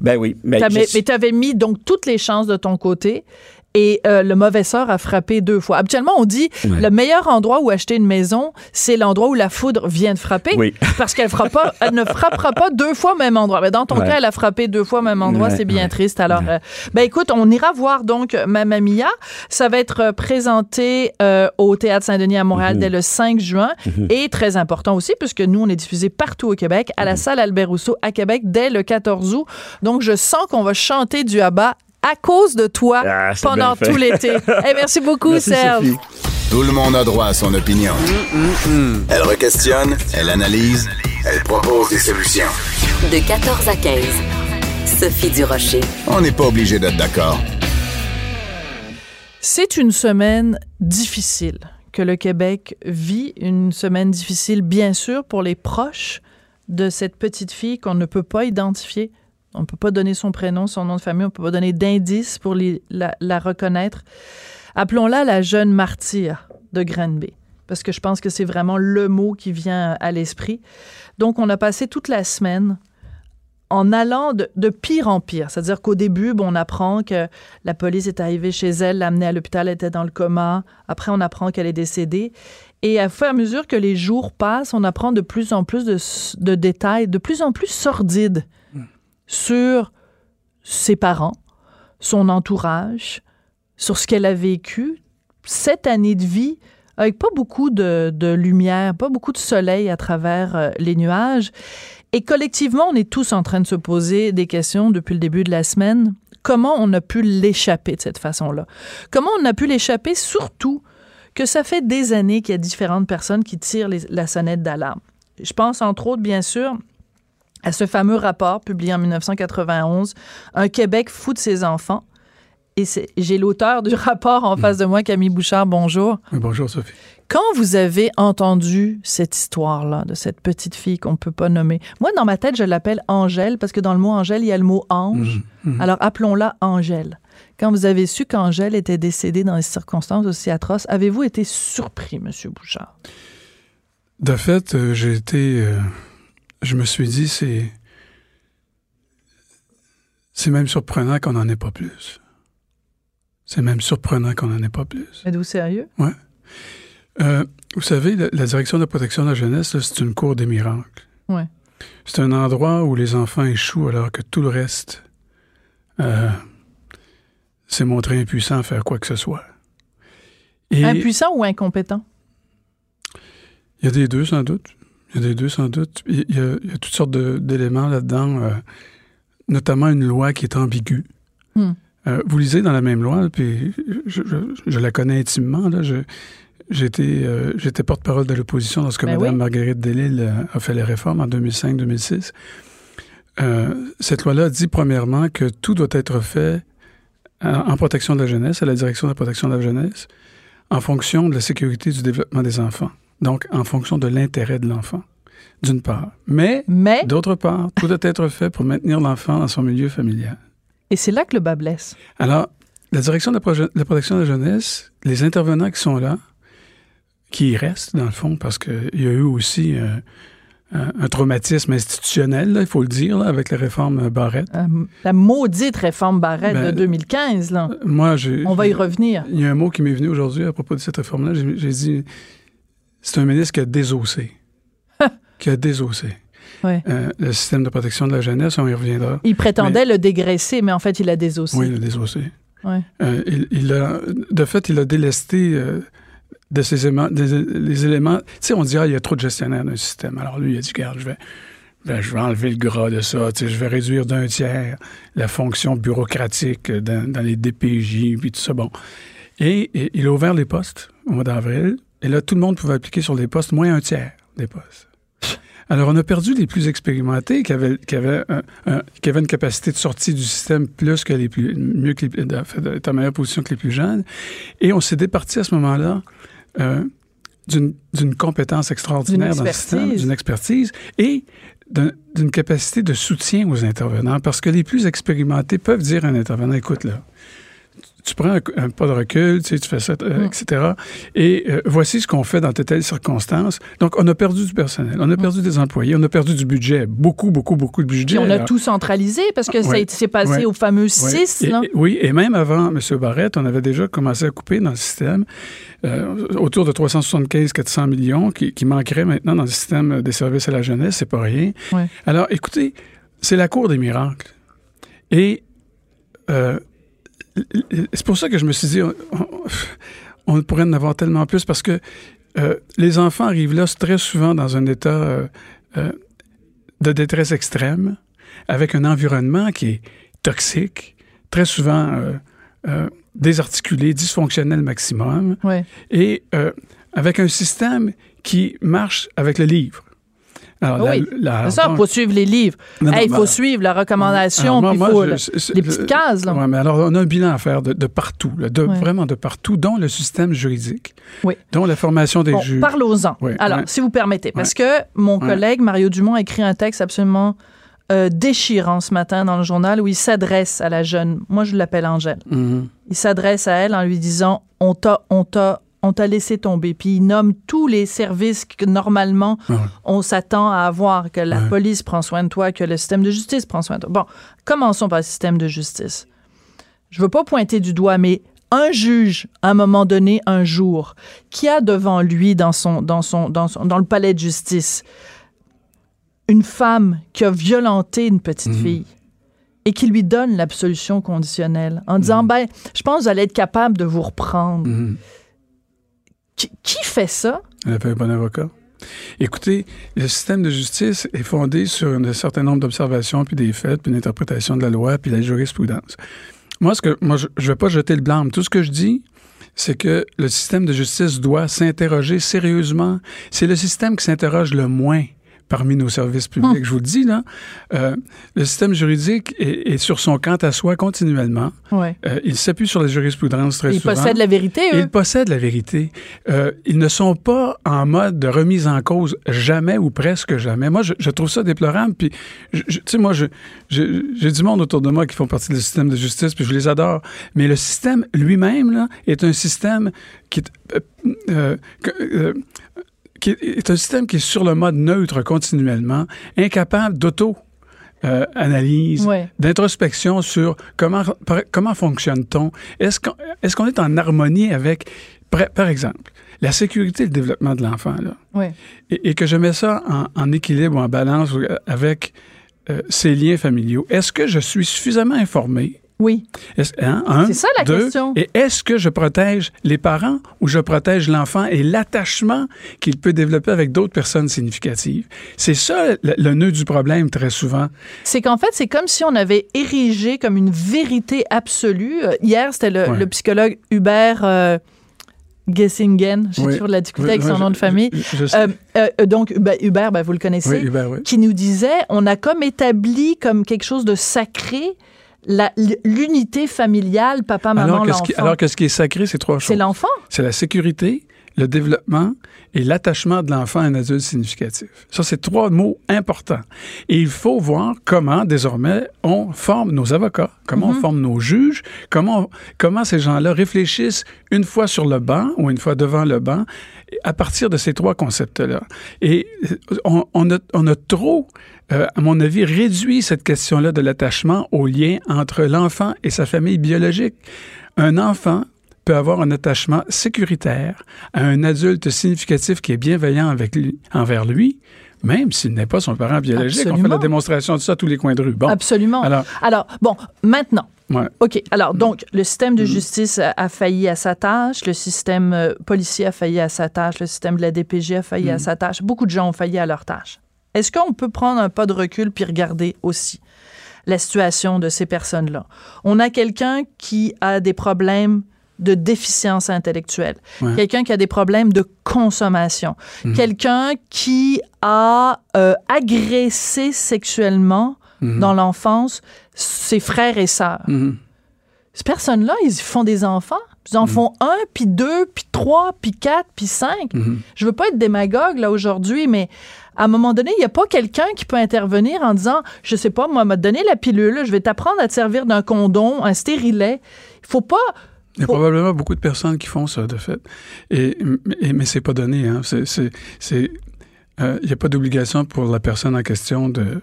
Ben oui. Mais tu avais mis donc toutes les chances de ton côté. Et euh, le mauvais sort a frappé deux fois. Habituellement, on dit Ouais. le meilleur endroit où acheter une maison, c'est l'endroit où la foudre vient de frapper. Oui. Parce qu'elle fera pas, elle ne frappera pas deux fois au même endroit. Mais dans ton Ouais. cas, elle a frappé deux fois au même endroit. Ouais, c'est bien triste. Alors, euh, ben écoute, on ira voir donc Mamma Mia. Ça va être euh, présenté euh, au Théâtre Saint-Denis à Montréal Mhm. dès le 5 juin. Et très important aussi, puisque nous, on est diffusé partout au Québec, à la salle Albert Rousseau à Québec dès le 14 août. Donc, je sens qu'on va chanter du abat à cause de toi Ah, c'est pendant tout l'été. Eh, merci beaucoup, Merci, Serge. Sophie. Tout le monde a droit à son opinion. Elle requestionne, elle analyse, elle propose des solutions. De 14 à 15. Sophie Durocher. On n'est pas obligé d'être d'accord. C'est une semaine difficile que le Québec vit, une semaine difficile bien sûr pour les proches de cette petite fille qu'on ne peut pas identifier. On ne peut pas donner son prénom, son nom de famille, on ne peut pas donner d'indices pour la, reconnaître. Appelons-la la jeune martyre de Granby, parce que je pense que c'est vraiment le mot qui vient à l'esprit. Donc, on a passé toute la semaine en allant de, pire en pire. C'est-à-dire qu'au début, bon, on apprend que la police est arrivée chez elle, l'a amenée à l'hôpital, elle était dans le coma. Après, on apprend qu'elle est décédée. Et à fur et à mesure que les jours passent, on apprend de plus en plus de détails, de plus en plus sordides sur ses parents, son entourage, sur ce qu'elle a vécu. Cette année de vie, avec pas beaucoup de, de lumière, pas beaucoup de soleil à travers euh, les nuages. Et collectivement, on est tous en train de se poser des questions depuis le début de la semaine. Comment on a pu l'échapper de cette façon-là? Comment on a pu l'échapper surtout que ça fait des années qu'il y a différentes personnes qui tirent la sonnette d'alarme? Je pense entre autres, bien sûr, à ce fameux rapport publié en 1991, Un Québec fou de ses enfants. Et c'est- j'ai l'auteur du rapport en face de moi, Camille Bouchard, bonjour. Oui, bonjour Sophie. Quand vous avez entendu cette histoire-là de cette petite fille qu'on ne peut pas nommer, moi, dans ma tête, je l'appelle Angèle parce que dans le mot Angèle, il y a le mot ange. Alors, appelons-la Angèle. Quand vous avez su qu'Angèle était décédée dans des circonstances aussi atroces, avez-vous été surpris, M. Bouchard? De fait, euh, j'ai été. euh, je me suis dit, c'est. C'est même surprenant qu'on n'en ait pas plus. C'est même surprenant qu'on n'en ait pas plus. Êtes-vous sérieux? Euh, vous savez, la, la direction de la protection de la jeunesse, c'est une cour des miracles. Ouais. C'est un endroit où les enfants échouent alors que tout le reste euh, s'est montré impuissant à faire quoi que ce soit. Et Impuissant ou incompétent? il y a des deux, sans doute. Il y a des deux, sans doute. Il y a, il y a toutes sortes d'éléments là-dedans, euh, notamment une loi qui est ambiguë. Hmm. Euh, vous lisez dans la même loi, puis je, je- je la connais intimement, là, je, j'étais euh, j'étais porte-parole de l'opposition lorsque Ben Mme oui. Marguerite Delisle euh, a fait les réformes en 2005-2006. Euh, cette loi-là dit premièrement que tout doit être fait en, en protection de la jeunesse, à la direction de la protection de la jeunesse, en fonction de la sécurité du développement des enfants. Donc, en fonction de l'intérêt de l'enfant, d'une part. Mais, Mais, d'autre part, tout doit être fait pour maintenir l'enfant dans son milieu familial. et c'est là que le bas blesse. Alors, la direction de la, proje- de la protection de la jeunesse, les intervenants qui sont là, qui y restent, dans le fond, parce qu'il y a eu aussi euh, un, un traumatisme institutionnel, il faut le dire, là, avec la réforme Barrette. Euh, la maudite réforme Barrette Ben, de 2015, là. Moi. On va y revenir. Il y a un mot qui m'est venu aujourd'hui à propos de cette réforme-là. J'ai dit, c'est un ministre qui a désossé. qui a désossé. Ouais. Euh, le système de protection de la jeunesse, on y reviendra. Il prétendait le dégraisser, mais en fait, il a désossé. Oui, il a désossé. Ouais. Euh, il, il a, de fait, il a délesté euh, de ces éléments. des- les éléments. Tu sais, on dit, ah, il y a trop de gestionnaires dans le système. Alors lui, il a dit, regarde, je vais, ben, je vais enlever le gras de ça. Tu sais, je vais réduire d'un tiers la fonction bureaucratique dans, dans les DPJ, puis tout ça. Bon. Et, et il a ouvert les postes au mois d'avril. Et là, tout le monde pouvait appliquer sur les postes, moins un tiers des postes. Alors, on a perdu les plus expérimentés qui avaient, qui avaient, un- un- qui avaient une capacité de sortie du système plus que les plus, mieux que les, de- en meilleure position que les plus jeunes. Et on s'est départi à ce moment-là euh, d'une, compétence extraordinaire dans le système, d'une expertise et d'un- d'une capacité de soutien aux intervenants. Parce que les plus expérimentés peuvent dire à un intervenant, écoute, là, tu prends un, un pas de recul, tu, sais, tu fais ça, euh, Mm. etc. Et euh, voici ce qu'on fait dans telle, telle circonstance. Donc, on a perdu du personnel, on a perdu des employés, on a perdu du budget, beaucoup, beaucoup, beaucoup de budget. Puis on a Alors, tout centralisé parce que ça Ouais. a- c'est passé Ouais. au fameux oui. 6, Et- là. et- oui, et même avant M. Barrette, on avait déjà commencé à couper dans le système euh, autour de 375-400 millions qui, qui manqueraient maintenant dans le système des services à la jeunesse, c'est pas rien. Alors, écoutez, c'est la cour des miracles. Et euh, c'est pour ça que je me suis dit, on, on- on pourrait en avoir tellement plus parce que euh, les enfants arrivent là très souvent dans un état euh, euh, de détresse extrême, avec un environnement qui est toxique, très souvent désarticulé, dysfonctionnel maximum, Ouais. et avec un système qui marche avec le livre. Alors, Oui. la- la- C'est ça, il faut suivre les livres. Non, non, Hey, Il faut ben, suivre la recommandation, alors, moi- puis il moi, faut je- là, c'est- des c'est- petites cases. Là. Ouais, mais alors, on a un bilan à faire de, de partout, là, de, Ouais. vraiment de partout, dont le système juridique, Oui. dont la formation des Bon, juges. parlons-en. Oui, Alors, si vous permettez, parce que mon collègue Mario Dumont a écrit un texte absolument euh, déchirant ce matin dans le journal où il s'adresse à la jeune, moi je l'appelle Angèle, Mhm. il s'adresse à elle en lui disant on t'a on t'a on t'a laissé tomber puis il nomme tous les services que normalement Ouais. on s'attend à avoir que la Ouais. police prend soin de toi que le système de justice prend soin de toi. Bon, commençons par le système de justice. Je veux pas pointer du doigt mais un juge à un moment donné un jour qui a devant lui dans son dans son dans son dans le palais de justice une femme qui a violenté une petite Mhm. fille et qui lui donne l'absolution conditionnelle en Mhm. disant ben je pense que vous allez être capable de vous reprendre. Mhm. Qui, fait ça? Elle avait un bon avocat. Écoutez, le système de justice est fondé sur un certain nombre d'observations, puis des faits, puis une interprétation de la loi, puis la jurisprudence. Moi, ce que, moi je ne vais pas jeter le blâme. Tout ce que je dis, c'est que le système de justice doit s'interroger sérieusement. C'est le système qui s'interroge le moins parmi nos services publics. Je vous le dis, là, euh, le système juridique est, est sur son quant à soi continuellement. ouais. Euh, il s'appuie sur la jurisprudence très Ils souvent. possèdent la vérité eux. Ils possèdent la vérité. Euh, ils ne sont pas en mode de remise en cause jamais ou presque jamais. Moi, je, je trouve ça déplorable. Puis, tu sais, moi, j'ai du monde autour de moi qui font partie du système de justice, puis je les adore. Mais le système lui-même là, est un système qui est, euh, euh, euh, qui est un système qui est sur le mode neutre continuellement, incapable d'auto. euh, analyse, Ouais. d'introspection sur comment, comment fonctionne-t-on? Est-ce qu'on est, qu'on est en harmonie avec, par, exemple, la sécurité et le développement de l'enfant, là, Ouais. et, et que je mets ça en, en équilibre ou en balance avec euh, ses liens familiaux. Est-ce que je suis suffisamment informé? Oui. Hein, C'est ça, la deux, question. Et est-ce que je protège les parents ou je protège l'enfant et l'attachement qu'il peut développer avec d'autres personnes significatives? C'est ça le, le nœud du problème très souvent. C'est qu'en fait, c'est comme si on avait érigé comme une vérité absolue. Euh, Hier, c'était le, Ouais. le psychologue Hubert euh, Gessingen, j'ai Oui. toujours de la difficulté Oui, avec son nom de famille. je- je sais. Euh, euh, donc, ben, Hubert, ben, vous le connaissez, Hubert, qui nous disait on a comme établi comme quelque chose de sacré l'unité familiale, papa, maman, Alors, qui, l'enfant. alors que ce qui est sacré, c'est trois C'est choses. l'enfant. C'est la sécurité, le développement et l'attachement de l'enfant à un adulte significatif. Ça, c'est trois mots importants. Et il faut voir comment, désormais, on forme nos avocats, comment on forme nos juges, comment, comment ces gens-là réfléchissent une fois sur le banc ou une fois devant le banc à partir de ces trois concepts-là. Et euh, on, on a, on a trop, euh, à mon avis, réduit cette question-là de l'attachement au lien entre l'enfant et sa famille biologique. Un enfant peut avoir un attachement sécuritaire à un adulte significatif qui est bienveillant avec lui, envers lui, même s'il n'est pas son parent biologique. On fait la démonstration de ça à tous les coins de rue. Bon, Absolument. alors, Alors, bon, maintenant, ouais. OK. Alors, donc, le système Mm. de justice a, a failli à sa tâche, le système euh, policier a failli à sa tâche, le système de la DPJ a failli à Mm. sa tâche. Beaucoup de gens ont failli à leur tâche. Est-ce qu'on peut prendre un pas de recul puis regarder aussi la situation de ces personnes-là? On a quelqu'un qui a des problèmes de déficience intellectuelle, Ouais. quelqu'un qui a des problèmes de consommation, Mhm. quelqu'un qui a euh, agressé sexuellement Mhm. dans l'enfance ses frères et sœurs. Mhm. Ces personnes-là, ils font des enfants. Ils en font un, puis deux, puis trois, puis quatre, puis cinq. Je veux pas être démagogue là aujourd'hui, mais à un moment donné, il n'y a pas quelqu'un qui peut intervenir en disant, je sais pas, moi, m'a donné la pilule, je vais t'apprendre à te servir d'un condom, un stérilet. Il faut pas. Il y a probablement beaucoup de personnes qui font ça, de fait. Et, et- mais c'est pas donné. Hein. C'est, euh, il n'y a pas d'obligation pour la personne en question de,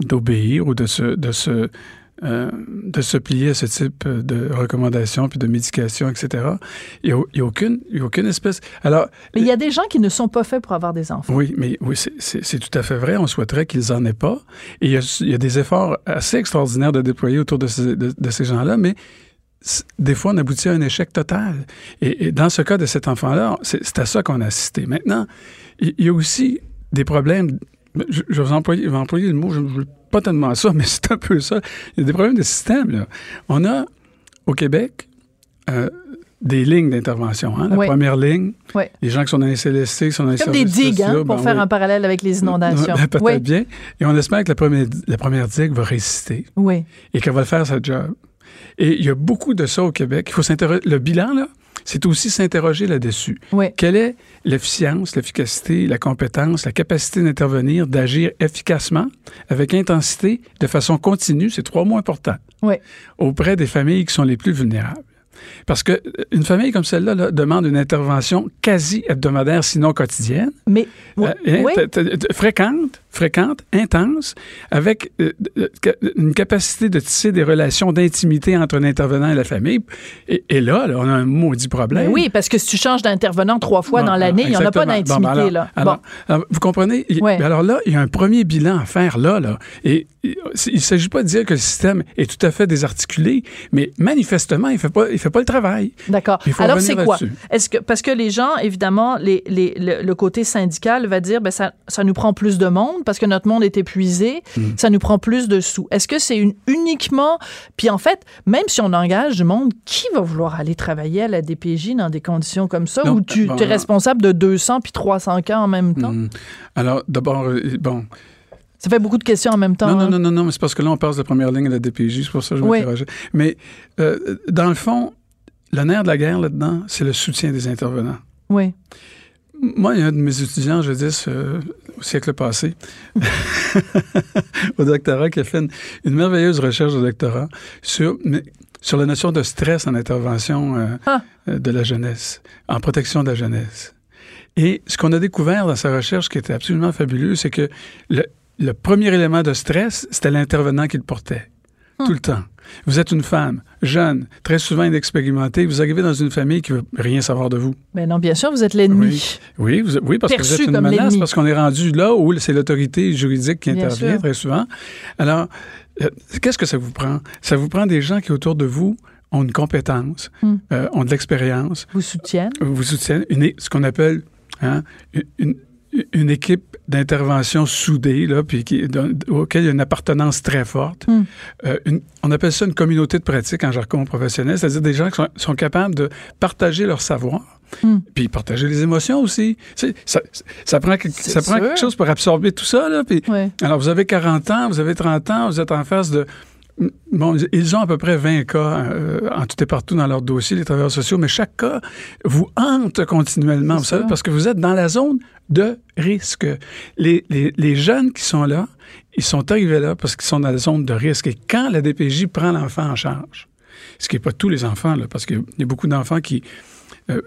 d'obéir ou de se, de, se, euh, de se plier à ce type de recommandations puis de médication, etc. Il n'y a, aucune, il y a aucune espèce. Alors, Mais il y a des gens qui ne sont pas faits pour avoir des enfants. oui, mais oui, c'est- tout à fait vrai. On souhaiterait qu'ils en aient pas. Et il y, a, il y a des efforts assez extraordinaires de déployer autour de ces, de, de ces gens-là, mais des fois, on aboutit à un échec total. Et, et dans ce cas de cet enfant-là, c'est c'est à ça qu'on a assisté. Maintenant, il y, a aussi des problèmes. Je, je vais, employer, je vais employer le mot, je ne veux pas tellement ça, mais c'est un peu ça. Il y a des problèmes de système. Là. On a, au Québec, euh, des lignes d'intervention. Hein? La Oui. première ligne, Oui. les gens qui sont dans les CLSC, qui sont dans les Comme des digues, hein, pour ben faire oui. un parallèle avec les inondations. Peut-être bien. Et on espère que la première, la première digue va résister oui. et qu'elle va faire sa job. Et il y a beaucoup de ça au Québec. Il faut s'interroger. Le bilan, là, c'est aussi s'interroger là-dessus. Oui. Quelle est l'efficience, l'efficacité, la compétence, la capacité d'intervenir, d'agir efficacement, avec intensité, de façon continue, c'est trois mots importants, Oui. auprès des familles qui sont les plus vulnérables. Parce que euh, une famille comme celle-là là, demande une intervention quasi hebdomadaire, sinon quotidienne, Mais euh, hein, oui. t- t- t- fréquente, fréquente, intense, avec euh, une capacité de tisser des relations d'intimité entre un intervenant et la famille. Et, et là, là, on a un maudit problème. Ben oui, parce que si tu changes d'intervenant trois fois Bon, dans l'année, il n'y en a pas d'intimité. Bon, ben alors, là. alors- bon. alors, vous comprenez? Ouais. mais Alors là, il y a un premier bilan à faire là. là. Et et, il ne s'agit pas de dire que le système est tout à fait désarticulé, mais manifestement, il ne fait, pas- il fait pas le travail. D'accord. Alors, c'est quoi? Est-ce que, parce que les gens, évidemment, les, les- le, le côté syndical va dire, ben ça, ça nous prend plus de monde parce que notre monde est épuisé, Mm. ça nous prend plus de sous. Est-ce que c'est une, uniquement. Puis en fait, même si on engage du monde, qui va vouloir aller travailler à la DPJ dans des conditions comme ça Non, où tu bon, es alors- responsable de 200 puis 300 cas en même temps? Hum. Alors, d'abord, euh, bon, Ça fait beaucoup de questions en même temps. Non, non, hein? non, non, non, mais c'est parce que là, on passe de première ligne à la DPJ, c'est pour ça que je Oui. m'interrogeais. Mais euh, dans le fond, le nerf de la guerre là-dedans, c'est le soutien des intervenants. Oui. Moi, il y a un de mes étudiants, je dis, euh, au siècle passé, au doctorat, qui a fait une, une merveilleuse recherche de doctorat sur, mais, sur la notion de stress en intervention euh, Ah. euh, de la jeunesse, en protection de la jeunesse. Et ce qu'on a découvert dans sa recherche, qui était absolument fabuleux, c'est que le, le premier élément de stress, c'était l'intervenant qui le portait. Tout le temps. Vous êtes une femme, jeune, très souvent inexpérimentée, vous arrivez dans une famille qui veut rien savoir de vous. Ben non, bien sûr, vous êtes l'ennemi. Oui, vous- oui, parce que vous êtes une menace, parce qu'on est rendu là où c'est l'autorité juridique qui Bien intervient sûr. très souvent. Alors, euh, qu'est-ce que ça vous prend? Ça vous prend des gens qui, autour de vous, ont une compétence, Hmm. euh, ont de l'expérience, Vous soutiennent. vous soutiennent, une, ce qu'on appelle hein, une, une équipe d'intervention soudée, là, puis qui, auquel il y a une appartenance très forte. Hmm. Euh, une- on appelle ça une communauté de pratique en jargon professionnel, c'est-à-dire des gens qui sont, sont capables de partager leur savoir. Hmm. Puis partager les émotions aussi. Ça, ça prend, quelque, ça prend quelque chose pour absorber tout ça. Là, puis Ouais. alors, vous avez 40 ans, vous avez 30 ans, vous êtes en face de... Bon, ils ont à peu près 20 cas euh, en tout et partout dans leur dossier, les travailleurs sociaux, mais chaque cas vous hante continuellement, vous savez, parce que vous êtes dans la zone de risque. Les, les, les jeunes qui sont là, ils sont arrivés là parce qu'ils sont dans la zone de risque. Et quand la DPJ prend l'enfant en charge, ce qui n'est pas tous les enfants, là, parce qu'il y a beaucoup d'enfants qui... euh,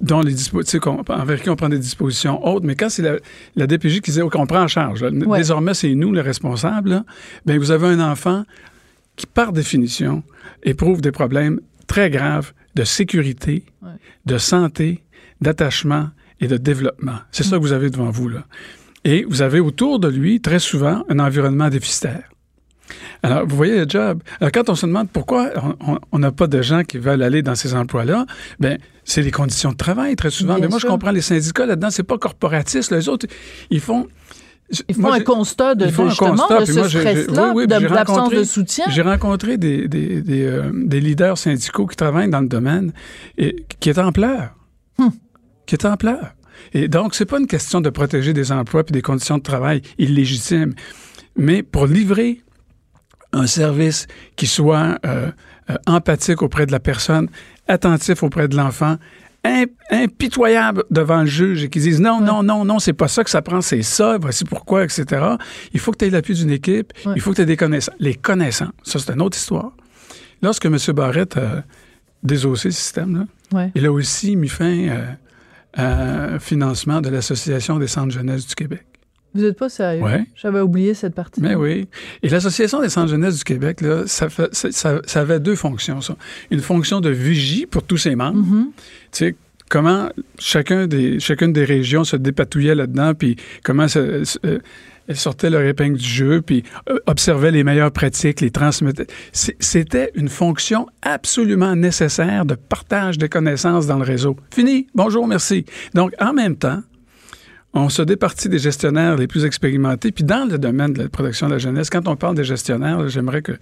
dont les dispositions, envers qui on prend des dispositions autres, mais quand c'est la, la DPJ qui dit OK, on prend en charge, là, Ouais. désormais c'est nous les responsables, là, ben vous avez un enfant qui, par définition, éprouve des problèmes très graves de sécurité, Ouais. de santé, d'attachement et de développement. C'est ça que vous avez devant vous, là. Et vous avez autour de lui, très souvent, un environnement déficitaire. Alors, vous voyez le job. Alors, quand on se demande pourquoi on- n'a pas de gens qui veulent aller dans ces emplois-là, ben c'est les conditions de travail, très souvent. Bien Mais moi, sûr. je comprends les syndicats là-dedans, c'est pas corporatiste. Les autres, ils font... Ils font Moi, un constat de, justement constat, de ce stress-là, oui, oui, de l'absence de soutien. J'ai rencontré des, des, des, euh, des leaders syndicaux qui travaillent dans le domaine et qui est en pleurs. Hmm. Qui est en pleurs. Et donc, c'est pas une question de protéger des emplois puis des conditions de travail illégitimes, mais pour livrer un service qui soit euh, euh, empathique auprès de la personne, attentif auprès de l'enfant, im- impitoyable devant le juge et qui disent non, non, non, non, c'est pas ça que ça prend, c'est ça, voici pourquoi, etc. Il faut que tu aies l'appui d'une équipe, Ouais. il faut que tu aies des connaissances. Les connaissances, ça, c'est une autre histoire. Lorsque M. Barrett a désossé le système, là, Ouais. il a aussi mis fin euh, à un financement de l'Association des centres jeunesse du Québec. Vous n'êtes pas sérieux? Ouais. J'avais oublié cette partie. Mais oui. Et l'Association des centres jeunesse du Québec, là, ça, fait- ça, ça- ça avait deux fonctions. Ça. Une fonction de vigie pour tous ses membres. Mhm. Tu sais, comment chacun des, chacune des régions se dépatouillait là-dedans, puis comment euh, elles sortaient leur épingle du jeu, puis euh, observaient les meilleures pratiques, les transmettaient. C'était une fonction absolument nécessaire de partage des connaissances dans le réseau. Fini. Bonjour, merci. Donc, en même temps, on se départit des gestionnaires les plus expérimentés. Puis dans le domaine de la protection de la jeunesse, quand on parle des gestionnaires, j'aimerais que...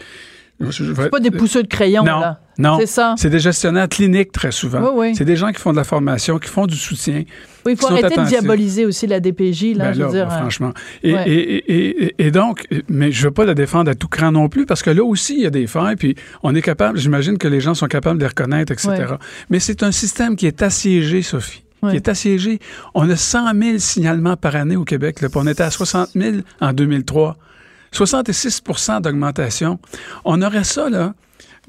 C'est pas des pousseux de crayon, Non, là. non. C'est ça. C'est des gestionnaires cliniques très souvent. Oui, oui. C'est des gens qui font de la formation, qui font du soutien. Oui, il faut arrêter de diaboliser aussi la DPJ, là, Ben je veux là, dire. ben, euh, franchement. Et, ouais. et- et- et- et donc, mais je veux pas la défendre à tout cran non plus, parce que là aussi, il y a des failles, puis on est capable, j'imagine que les gens sont capables de les reconnaître, etc. Ouais. Mais c'est un système qui est assiégé, Sophie. Qui est assiégé. On a 100 000 signalements par année au Québec, là, on était à 60 000 en 2003. 66% d'augmentation. On aurait ça, là.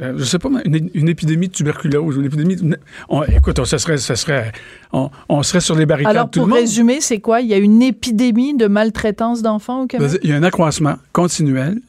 euh, je sais pas, une, une épidémie de tuberculose, une épidémie. de- on- écoute, on, ça serait, ça serait, on, on serait sur les barricades Alors, tout pour le résumer, c'est quoi? Il y a une épidémie de maltraitance d'enfants au Québec? Il y a un accroissement continuel,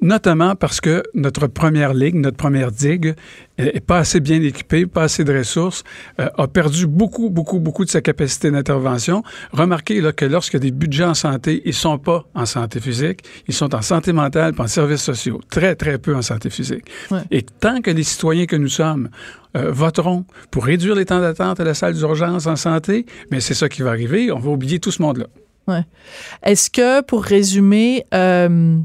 notamment parce que notre première ligne, notre première digue, est pas assez bien équipée, pas assez de ressources, euh, a perdu beaucoup, beaucoup, beaucoup de sa capacité d'intervention. Remarquez là, que lorsqu'il y a des budgets en santé, ils sont pas en santé physique, ils sont en santé mentale, en services sociaux, très, très peu en santé physique. Ouais. Et tant que les citoyens que nous sommes euh, voteront pour réduire les temps d'attente à la salle d'urgence en santé, mais c'est ça qui va arriver, on va oublier tout ce monde-là. Est-ce que, pour résumer, euh,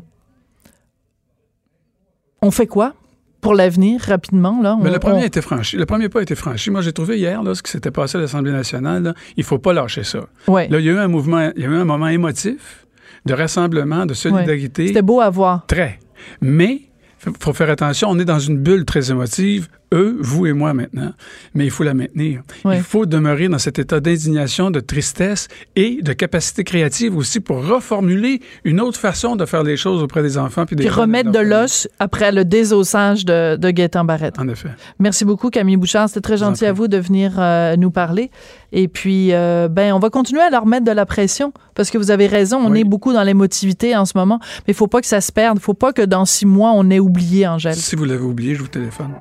on fait quoi pour l'avenir, rapidement? Là? Mais le premier on- a été franchi. Le premier pas a été franchi. Moi, j'ai trouvé hier là, ce qui s'était passé à l'Assemblée nationale. là, il faut pas lâcher ça. Ouais. Là, il y a eu un mouvement, il y a eu un moment émotif de rassemblement, de solidarité. C'était beau à voir. Très. Mais il faut faire attention, on est dans une bulle très émotive, eux, vous et moi maintenant, mais il faut la maintenir. Ouais. Il faut demeurer dans cet état d'indignation, de tristesse et de capacité créative aussi pour reformuler une autre façon de faire les choses auprès des enfants. Puis, des Puis remettre de l'os après le désossage de, de Gaétan Barrette. En effet. Merci beaucoup, Camille Bouchard. C'était très gentil à vous de venir euh, nous parler. Et puis, euh, ben, on va continuer à leur mettre de la pression parce que vous avez raison, on Oui. est beaucoup dans l'émotivité en ce moment, mais il faut pas que ça se perde. Il faut pas que dans six mois, on ait oublié Angèle. Si vous l'avez oublié, je vous téléphone.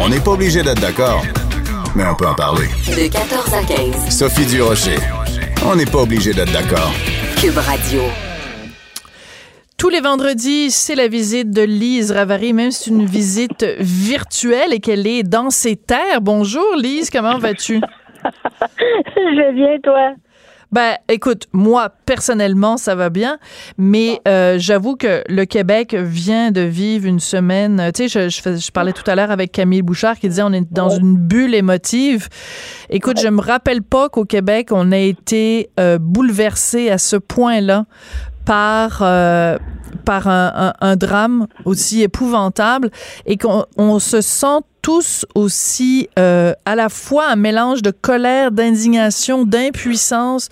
On n'est pas obligé d'être d'accord, mais on peut en parler. De 14 à 15. Sophie Durocher. On n'est pas obligé d'être d'accord. Cube Radio. Tous les vendredis, c'est la visite de Lise Ravary, même si c'est une visite virtuelle et qu'elle est dans ses terres. Bonjour Lise, comment vas-tu? Je bien, toi? Ben, écoute, moi, personnellement, ça va bien, mais euh, j'avoue que le Québec vient de vivre une semaine. Tu sais, je, je, parlais tout à l'heure avec Camille Bouchard qui disait on est dans une bulle émotive. Écoute, je me rappelle pas qu'au Québec, on a été euh, bouleversé à ce point-là par euh, par un, un, drame aussi épouvantable et qu'on on se sent tous aussi euh, à la fois un mélange de colère, d'indignation, d'impuissance,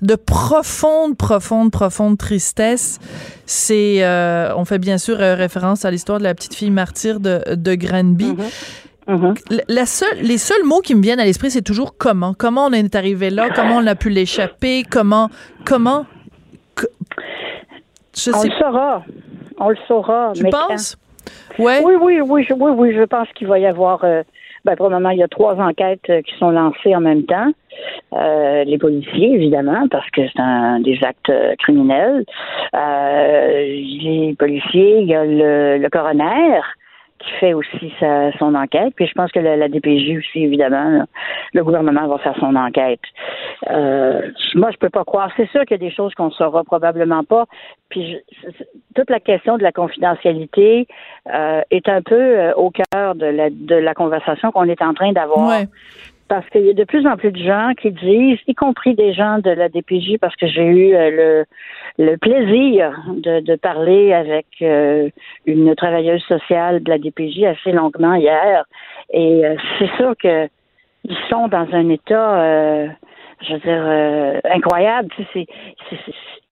de profonde, profonde, profonde tristesse. C'est, euh, on fait bien sûr euh, référence à l'histoire de la petite fille martyre de, de Granby. Mm-hmm. La seule, les seuls mots qui me viennent à l'esprit, c'est toujours comment. Comment on est arrivé là, comment on a pu l'échapper, comment, comment. on le saura. On le saura. Tu penses? Oui, oui, oui, je, oui, oui, je pense qu'il va y avoir. Euh, ben, pour le moment, il y a trois enquêtes euh, qui sont lancées en même temps. Euh, les policiers, évidemment, parce que c'est un des actes criminels. les policiers, il y a le, le coroner qui fait aussi sa, son enquête. Puis je pense que la, la DPJ aussi, évidemment, le gouvernement va faire son enquête. Euh, moi, je peux pas croire. C'est sûr qu'il y a des choses qu'on saura probablement pas. Puis toute la question de la confidentialité euh, est un peu euh, au cœur de la, de la conversation qu'on est en train d'avoir parce qu'il y a de plus en plus de gens qui disent, y compris des gens de la DPJ, parce que j'ai eu euh, le, le plaisir de, de parler avec euh, une travailleuse sociale de la DPJ assez longuement hier, et euh, c'est sûr que ils sont dans un état, je veux dire, incroyable. C'est,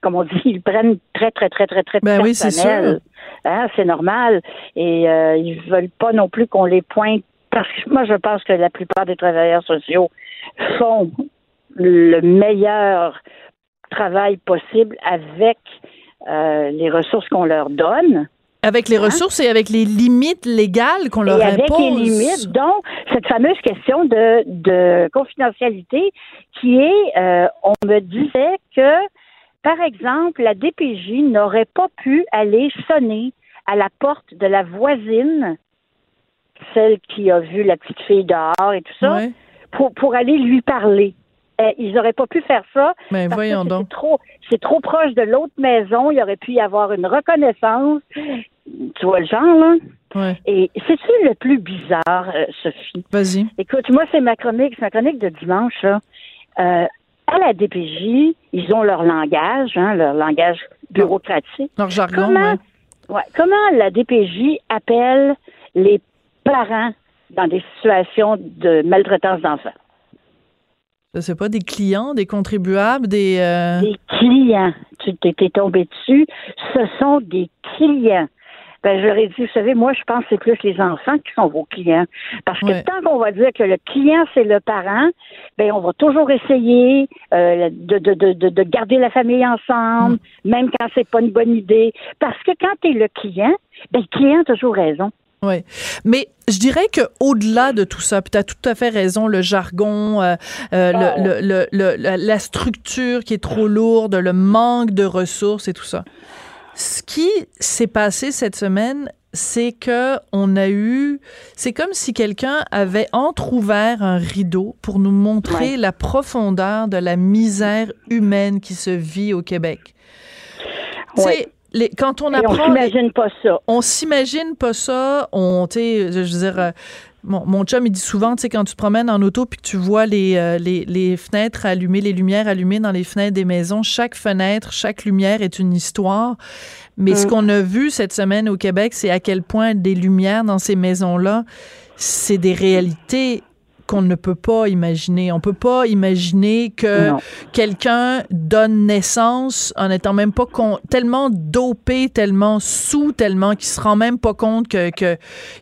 comme on dit, ils prennent très, très, très, très, très ben personnel. Oui, c'est hein, c'est normal. Et ils veulent pas non plus qu'on les pointe parce que moi, je pense que la plupart des travailleurs sociaux font le meilleur travail possible avec euh, les ressources qu'on leur donne. Avec les hein? ressources et avec les limites légales qu'on leur et avec les limites, dont cette fameuse question de, de confidentialité qui est, euh, on me disait que, par exemple, la DPJ n'aurait pas pu aller sonner à la porte de la voisine celle qui a vu la petite fille dehors et tout ça, pour, pour aller lui parler. Euh, ils n'auraient pas pu faire ça. Mais ben, voyons donc. Trop, c'est trop proche de l'autre maison. Il aurait pu y avoir une reconnaissance. Tu vois le genre, là? Et c'est-tu le plus bizarre, euh, Sophie? Vas-y. Écoute, moi, c'est ma chronique, c'est ma chronique de dimanche, là. Euh, à la DPJ, ils ont leur langage, hein, leur langage bureaucratique. Leur jargon, comment, ouais, comment la DPJ appelle les parents dans des situations de maltraitance d'enfants. Je sais pas, des clients, des contribuables, des... Euh, des clients. Tu t'es tombé dessus. Ce sont des clients. Ben, j'aurais dit, vous savez, moi, je pense que c'est plus les enfants qui sont vos clients. Parce que tant qu'on va dire que le client, c'est le parent, ben, on va toujours essayer euh, de, de, de, de, garder la famille ensemble, mm. même quand c'est pas une bonne idée. Parce que quand tu es le client, ben, le client a toujours raison. Oui, mais je dirais que au-delà de tout ça, puis tu as tout à fait raison, le jargon, euh, euh, le, le, la structure qui est trop lourde, le manque de ressources et tout ça. Ce qui s'est passé cette semaine, c'est que on a eu, c'est comme si quelqu'un avait entrouvert un rideau pour nous montrer la profondeur de la misère humaine qui se vit au Québec. Ouais quand on apprend. on s'imagine pas ça. On s'imagine pas ça. On, tu sais, je veux dire. Euh, mon, mon chum, il dit souvent, tu sais, quand tu te promènes en auto puis que tu vois les, euh, les, les, fenêtres allumées, les lumières allumées dans les fenêtres des maisons, chaque fenêtre, chaque lumière est une histoire. Mais ce mm. qu'on a vu cette semaine au Québec, c'est à quel point des lumières dans ces maisons-là, c'est des réalités qu'on ne peut pas imaginer. On peut pas imaginer que quelqu'un donne naissance en étant même pas tellement dopé, tellement sous, tellement qu'il se rend même pas compte que, que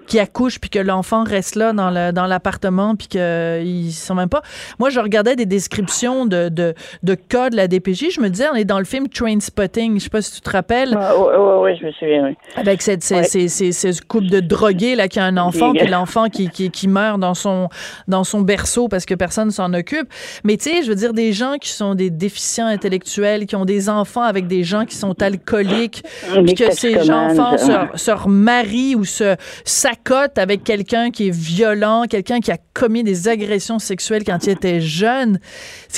qu'il accouche puis que l'enfant reste là dans le dans l'appartement puis qu'il sent même pas. Moi, je regardais des descriptions de, de, de cas de la DPJ. Je me disais, on est dans le film Train Spotting. Je sais pas si tu te rappelles. Oui, je me souviens. Oui. Avec cette, ces, couple de drogués là qui a un enfant puis l'enfant qui, qui, qui meurt dans son dans dans son berceau parce que personne s'en occupe. Mais tu sais, je veux dire, des gens qui sont des déficients intellectuels, qui ont des enfants avec des gens qui sont alcooliques, puis que ces enfants se, se remarient ou se s'accotent avec quelqu'un qui est violent, quelqu'un qui a commis des agressions sexuelles quand il était jeune.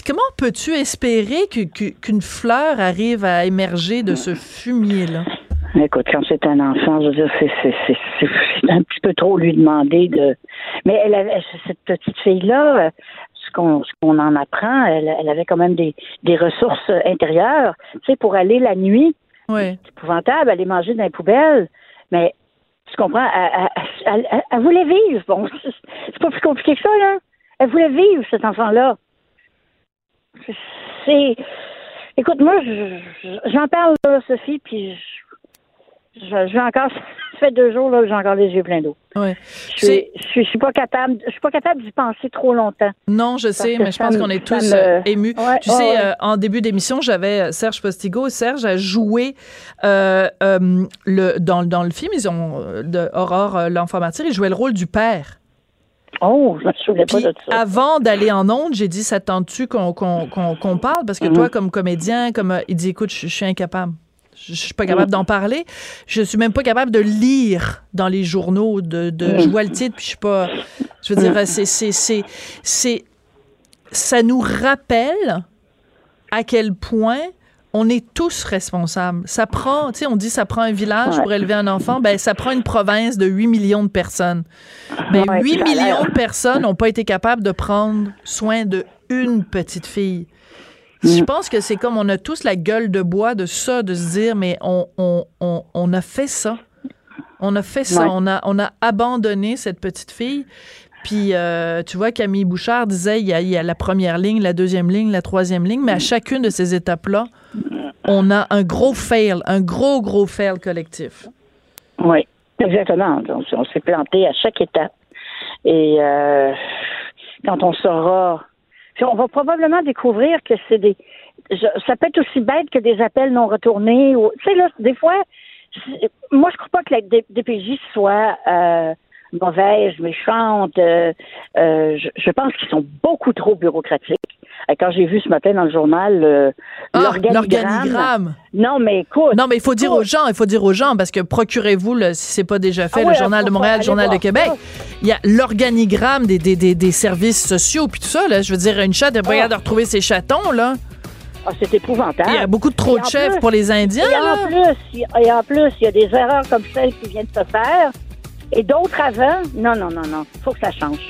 Comment peux-tu espérer qu'une fleur arrive à émerger de ce fumier-là? Écoute, quand c'est un enfant, je veux dire, c'est un petit peu trop lui demander de. Mais elle avait, cette petite fille-là, ce qu'on en apprend, elle, elle, avait quand même des, des ressources intérieures, tu sais, pour aller la nuit. Oui. C'est épouvantable, aller manger dans les poubelles. Mais tu comprends, elle, elle voulait vivre. Bon, c'est pas plus compliqué que ça, là. Elle voulait vivre, cet enfant-là. C'est. Écoute, moi, j'en parle, là, Sophie, puis je, vais encore. Ça fait deux jours là, j'ai encore les yeux pleins d'eau. Ouais. Je, suis, je, suis pas capable. Je suis pas capable d'y penser trop longtemps. Non, je sais, mais je pense qu'on est tous euh, émus. tu sais, euh, en début d'émission, j'avais euh, Serge Postigo. Serge a joué le dans, dans le film. Ils ont de Aurore l'enfant martyr. Il jouait le rôle du père. Oh, je me souviens pas de ça. Avant d'aller en onde, j'ai dit, ça tente-tu qu'on parle? Parce que mm-hmm. toi, comme comédien, comme il dit, écoute, je suis incapable. Je, suis pas capable d'en parler. Je suis même pas capable de lire dans les journaux. De, de je vois le titre, puis je suis pas. Je veux dire, c'est, c'est, ça nous rappelle à quel point on est tous responsables. Ça prend, tu sais, on dit ça prend un village pour élever un enfant, ben ça prend une province de 8 millions de personnes. Mais 8 millions de personnes n'ont pas été capables de prendre soin de une petite fille. Je mm. pense que c'est comme on a tous la gueule de bois de ça, de se dire, mais on, on, on, on a fait ça. On a fait ça. On, a, on a abandonné cette petite fille. Puis, euh, tu vois, Camille Bouchard disait, il y, a, il y, a, la première ligne, la deuxième ligne, la troisième ligne, mais à chacune de ces étapes-là, on a un gros fail, un gros, gros fail collectif. Oui, exactement. On, s'est planté à chaque étape. Et euh, quand on saura on va probablement découvrir que c'est des. ça peut être aussi bête que des appels non retournés. Tu sais, là, des fois, moi, je crois pas que la DPJ soit euh, mauvaise, méchante. Euh, euh, je, pense qu'ils sont beaucoup trop bureaucratiques. Quand j'ai vu ce matin dans le journal ah, l'organigramme. Non, mais écoute. Non, mais il faut dire aux gens, il faut dire aux gens, parce que procurez-vous, si c'est pas déjà fait, ah le Journal de Montréal, le Journal de Québec. Il y a l'organigramme des, des, des, services sociaux, puis tout ça, là. Je veux dire, une chatte, elle pas ah. de retrouver ses chatons, là. Ah, c'est épouvantable. Il y a beaucoup de trop de chefs pour les Indiens, et En plus, et en plus, il y a des erreurs comme celle qui vient de se faire. Et d'autres avant, non, non, non, non. Il faut que ça change.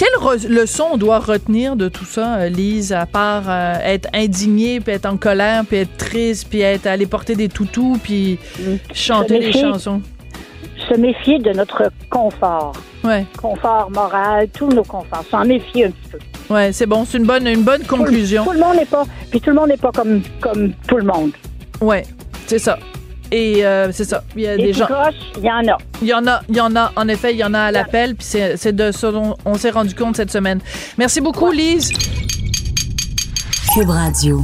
Quelle leçon on doit retenir de tout ça, euh, Lise, à part euh, être indignée, puis être en colère, puis être triste, puis être aller porter des toutous, puis mm. chanter des chansons? Se méfier de notre confort. Ouais. Confort moral, tous nos conforts. S'en méfier un petit peu. Ouais, c'est bon, c'est une bonne, une bonne conclusion. Tout, le monde n'est pas, puis tout le monde n'est pas comme, comme tout le monde. Ouais, c'est ça. Et euh, c'est ça. Il y a des gens. Il y en a. Il y en a, il y en a. En effet, il y en a à l'appel. Puis c'est de ça dont on s'est rendu compte cette semaine. Merci beaucoup, Lise. Cube Radio.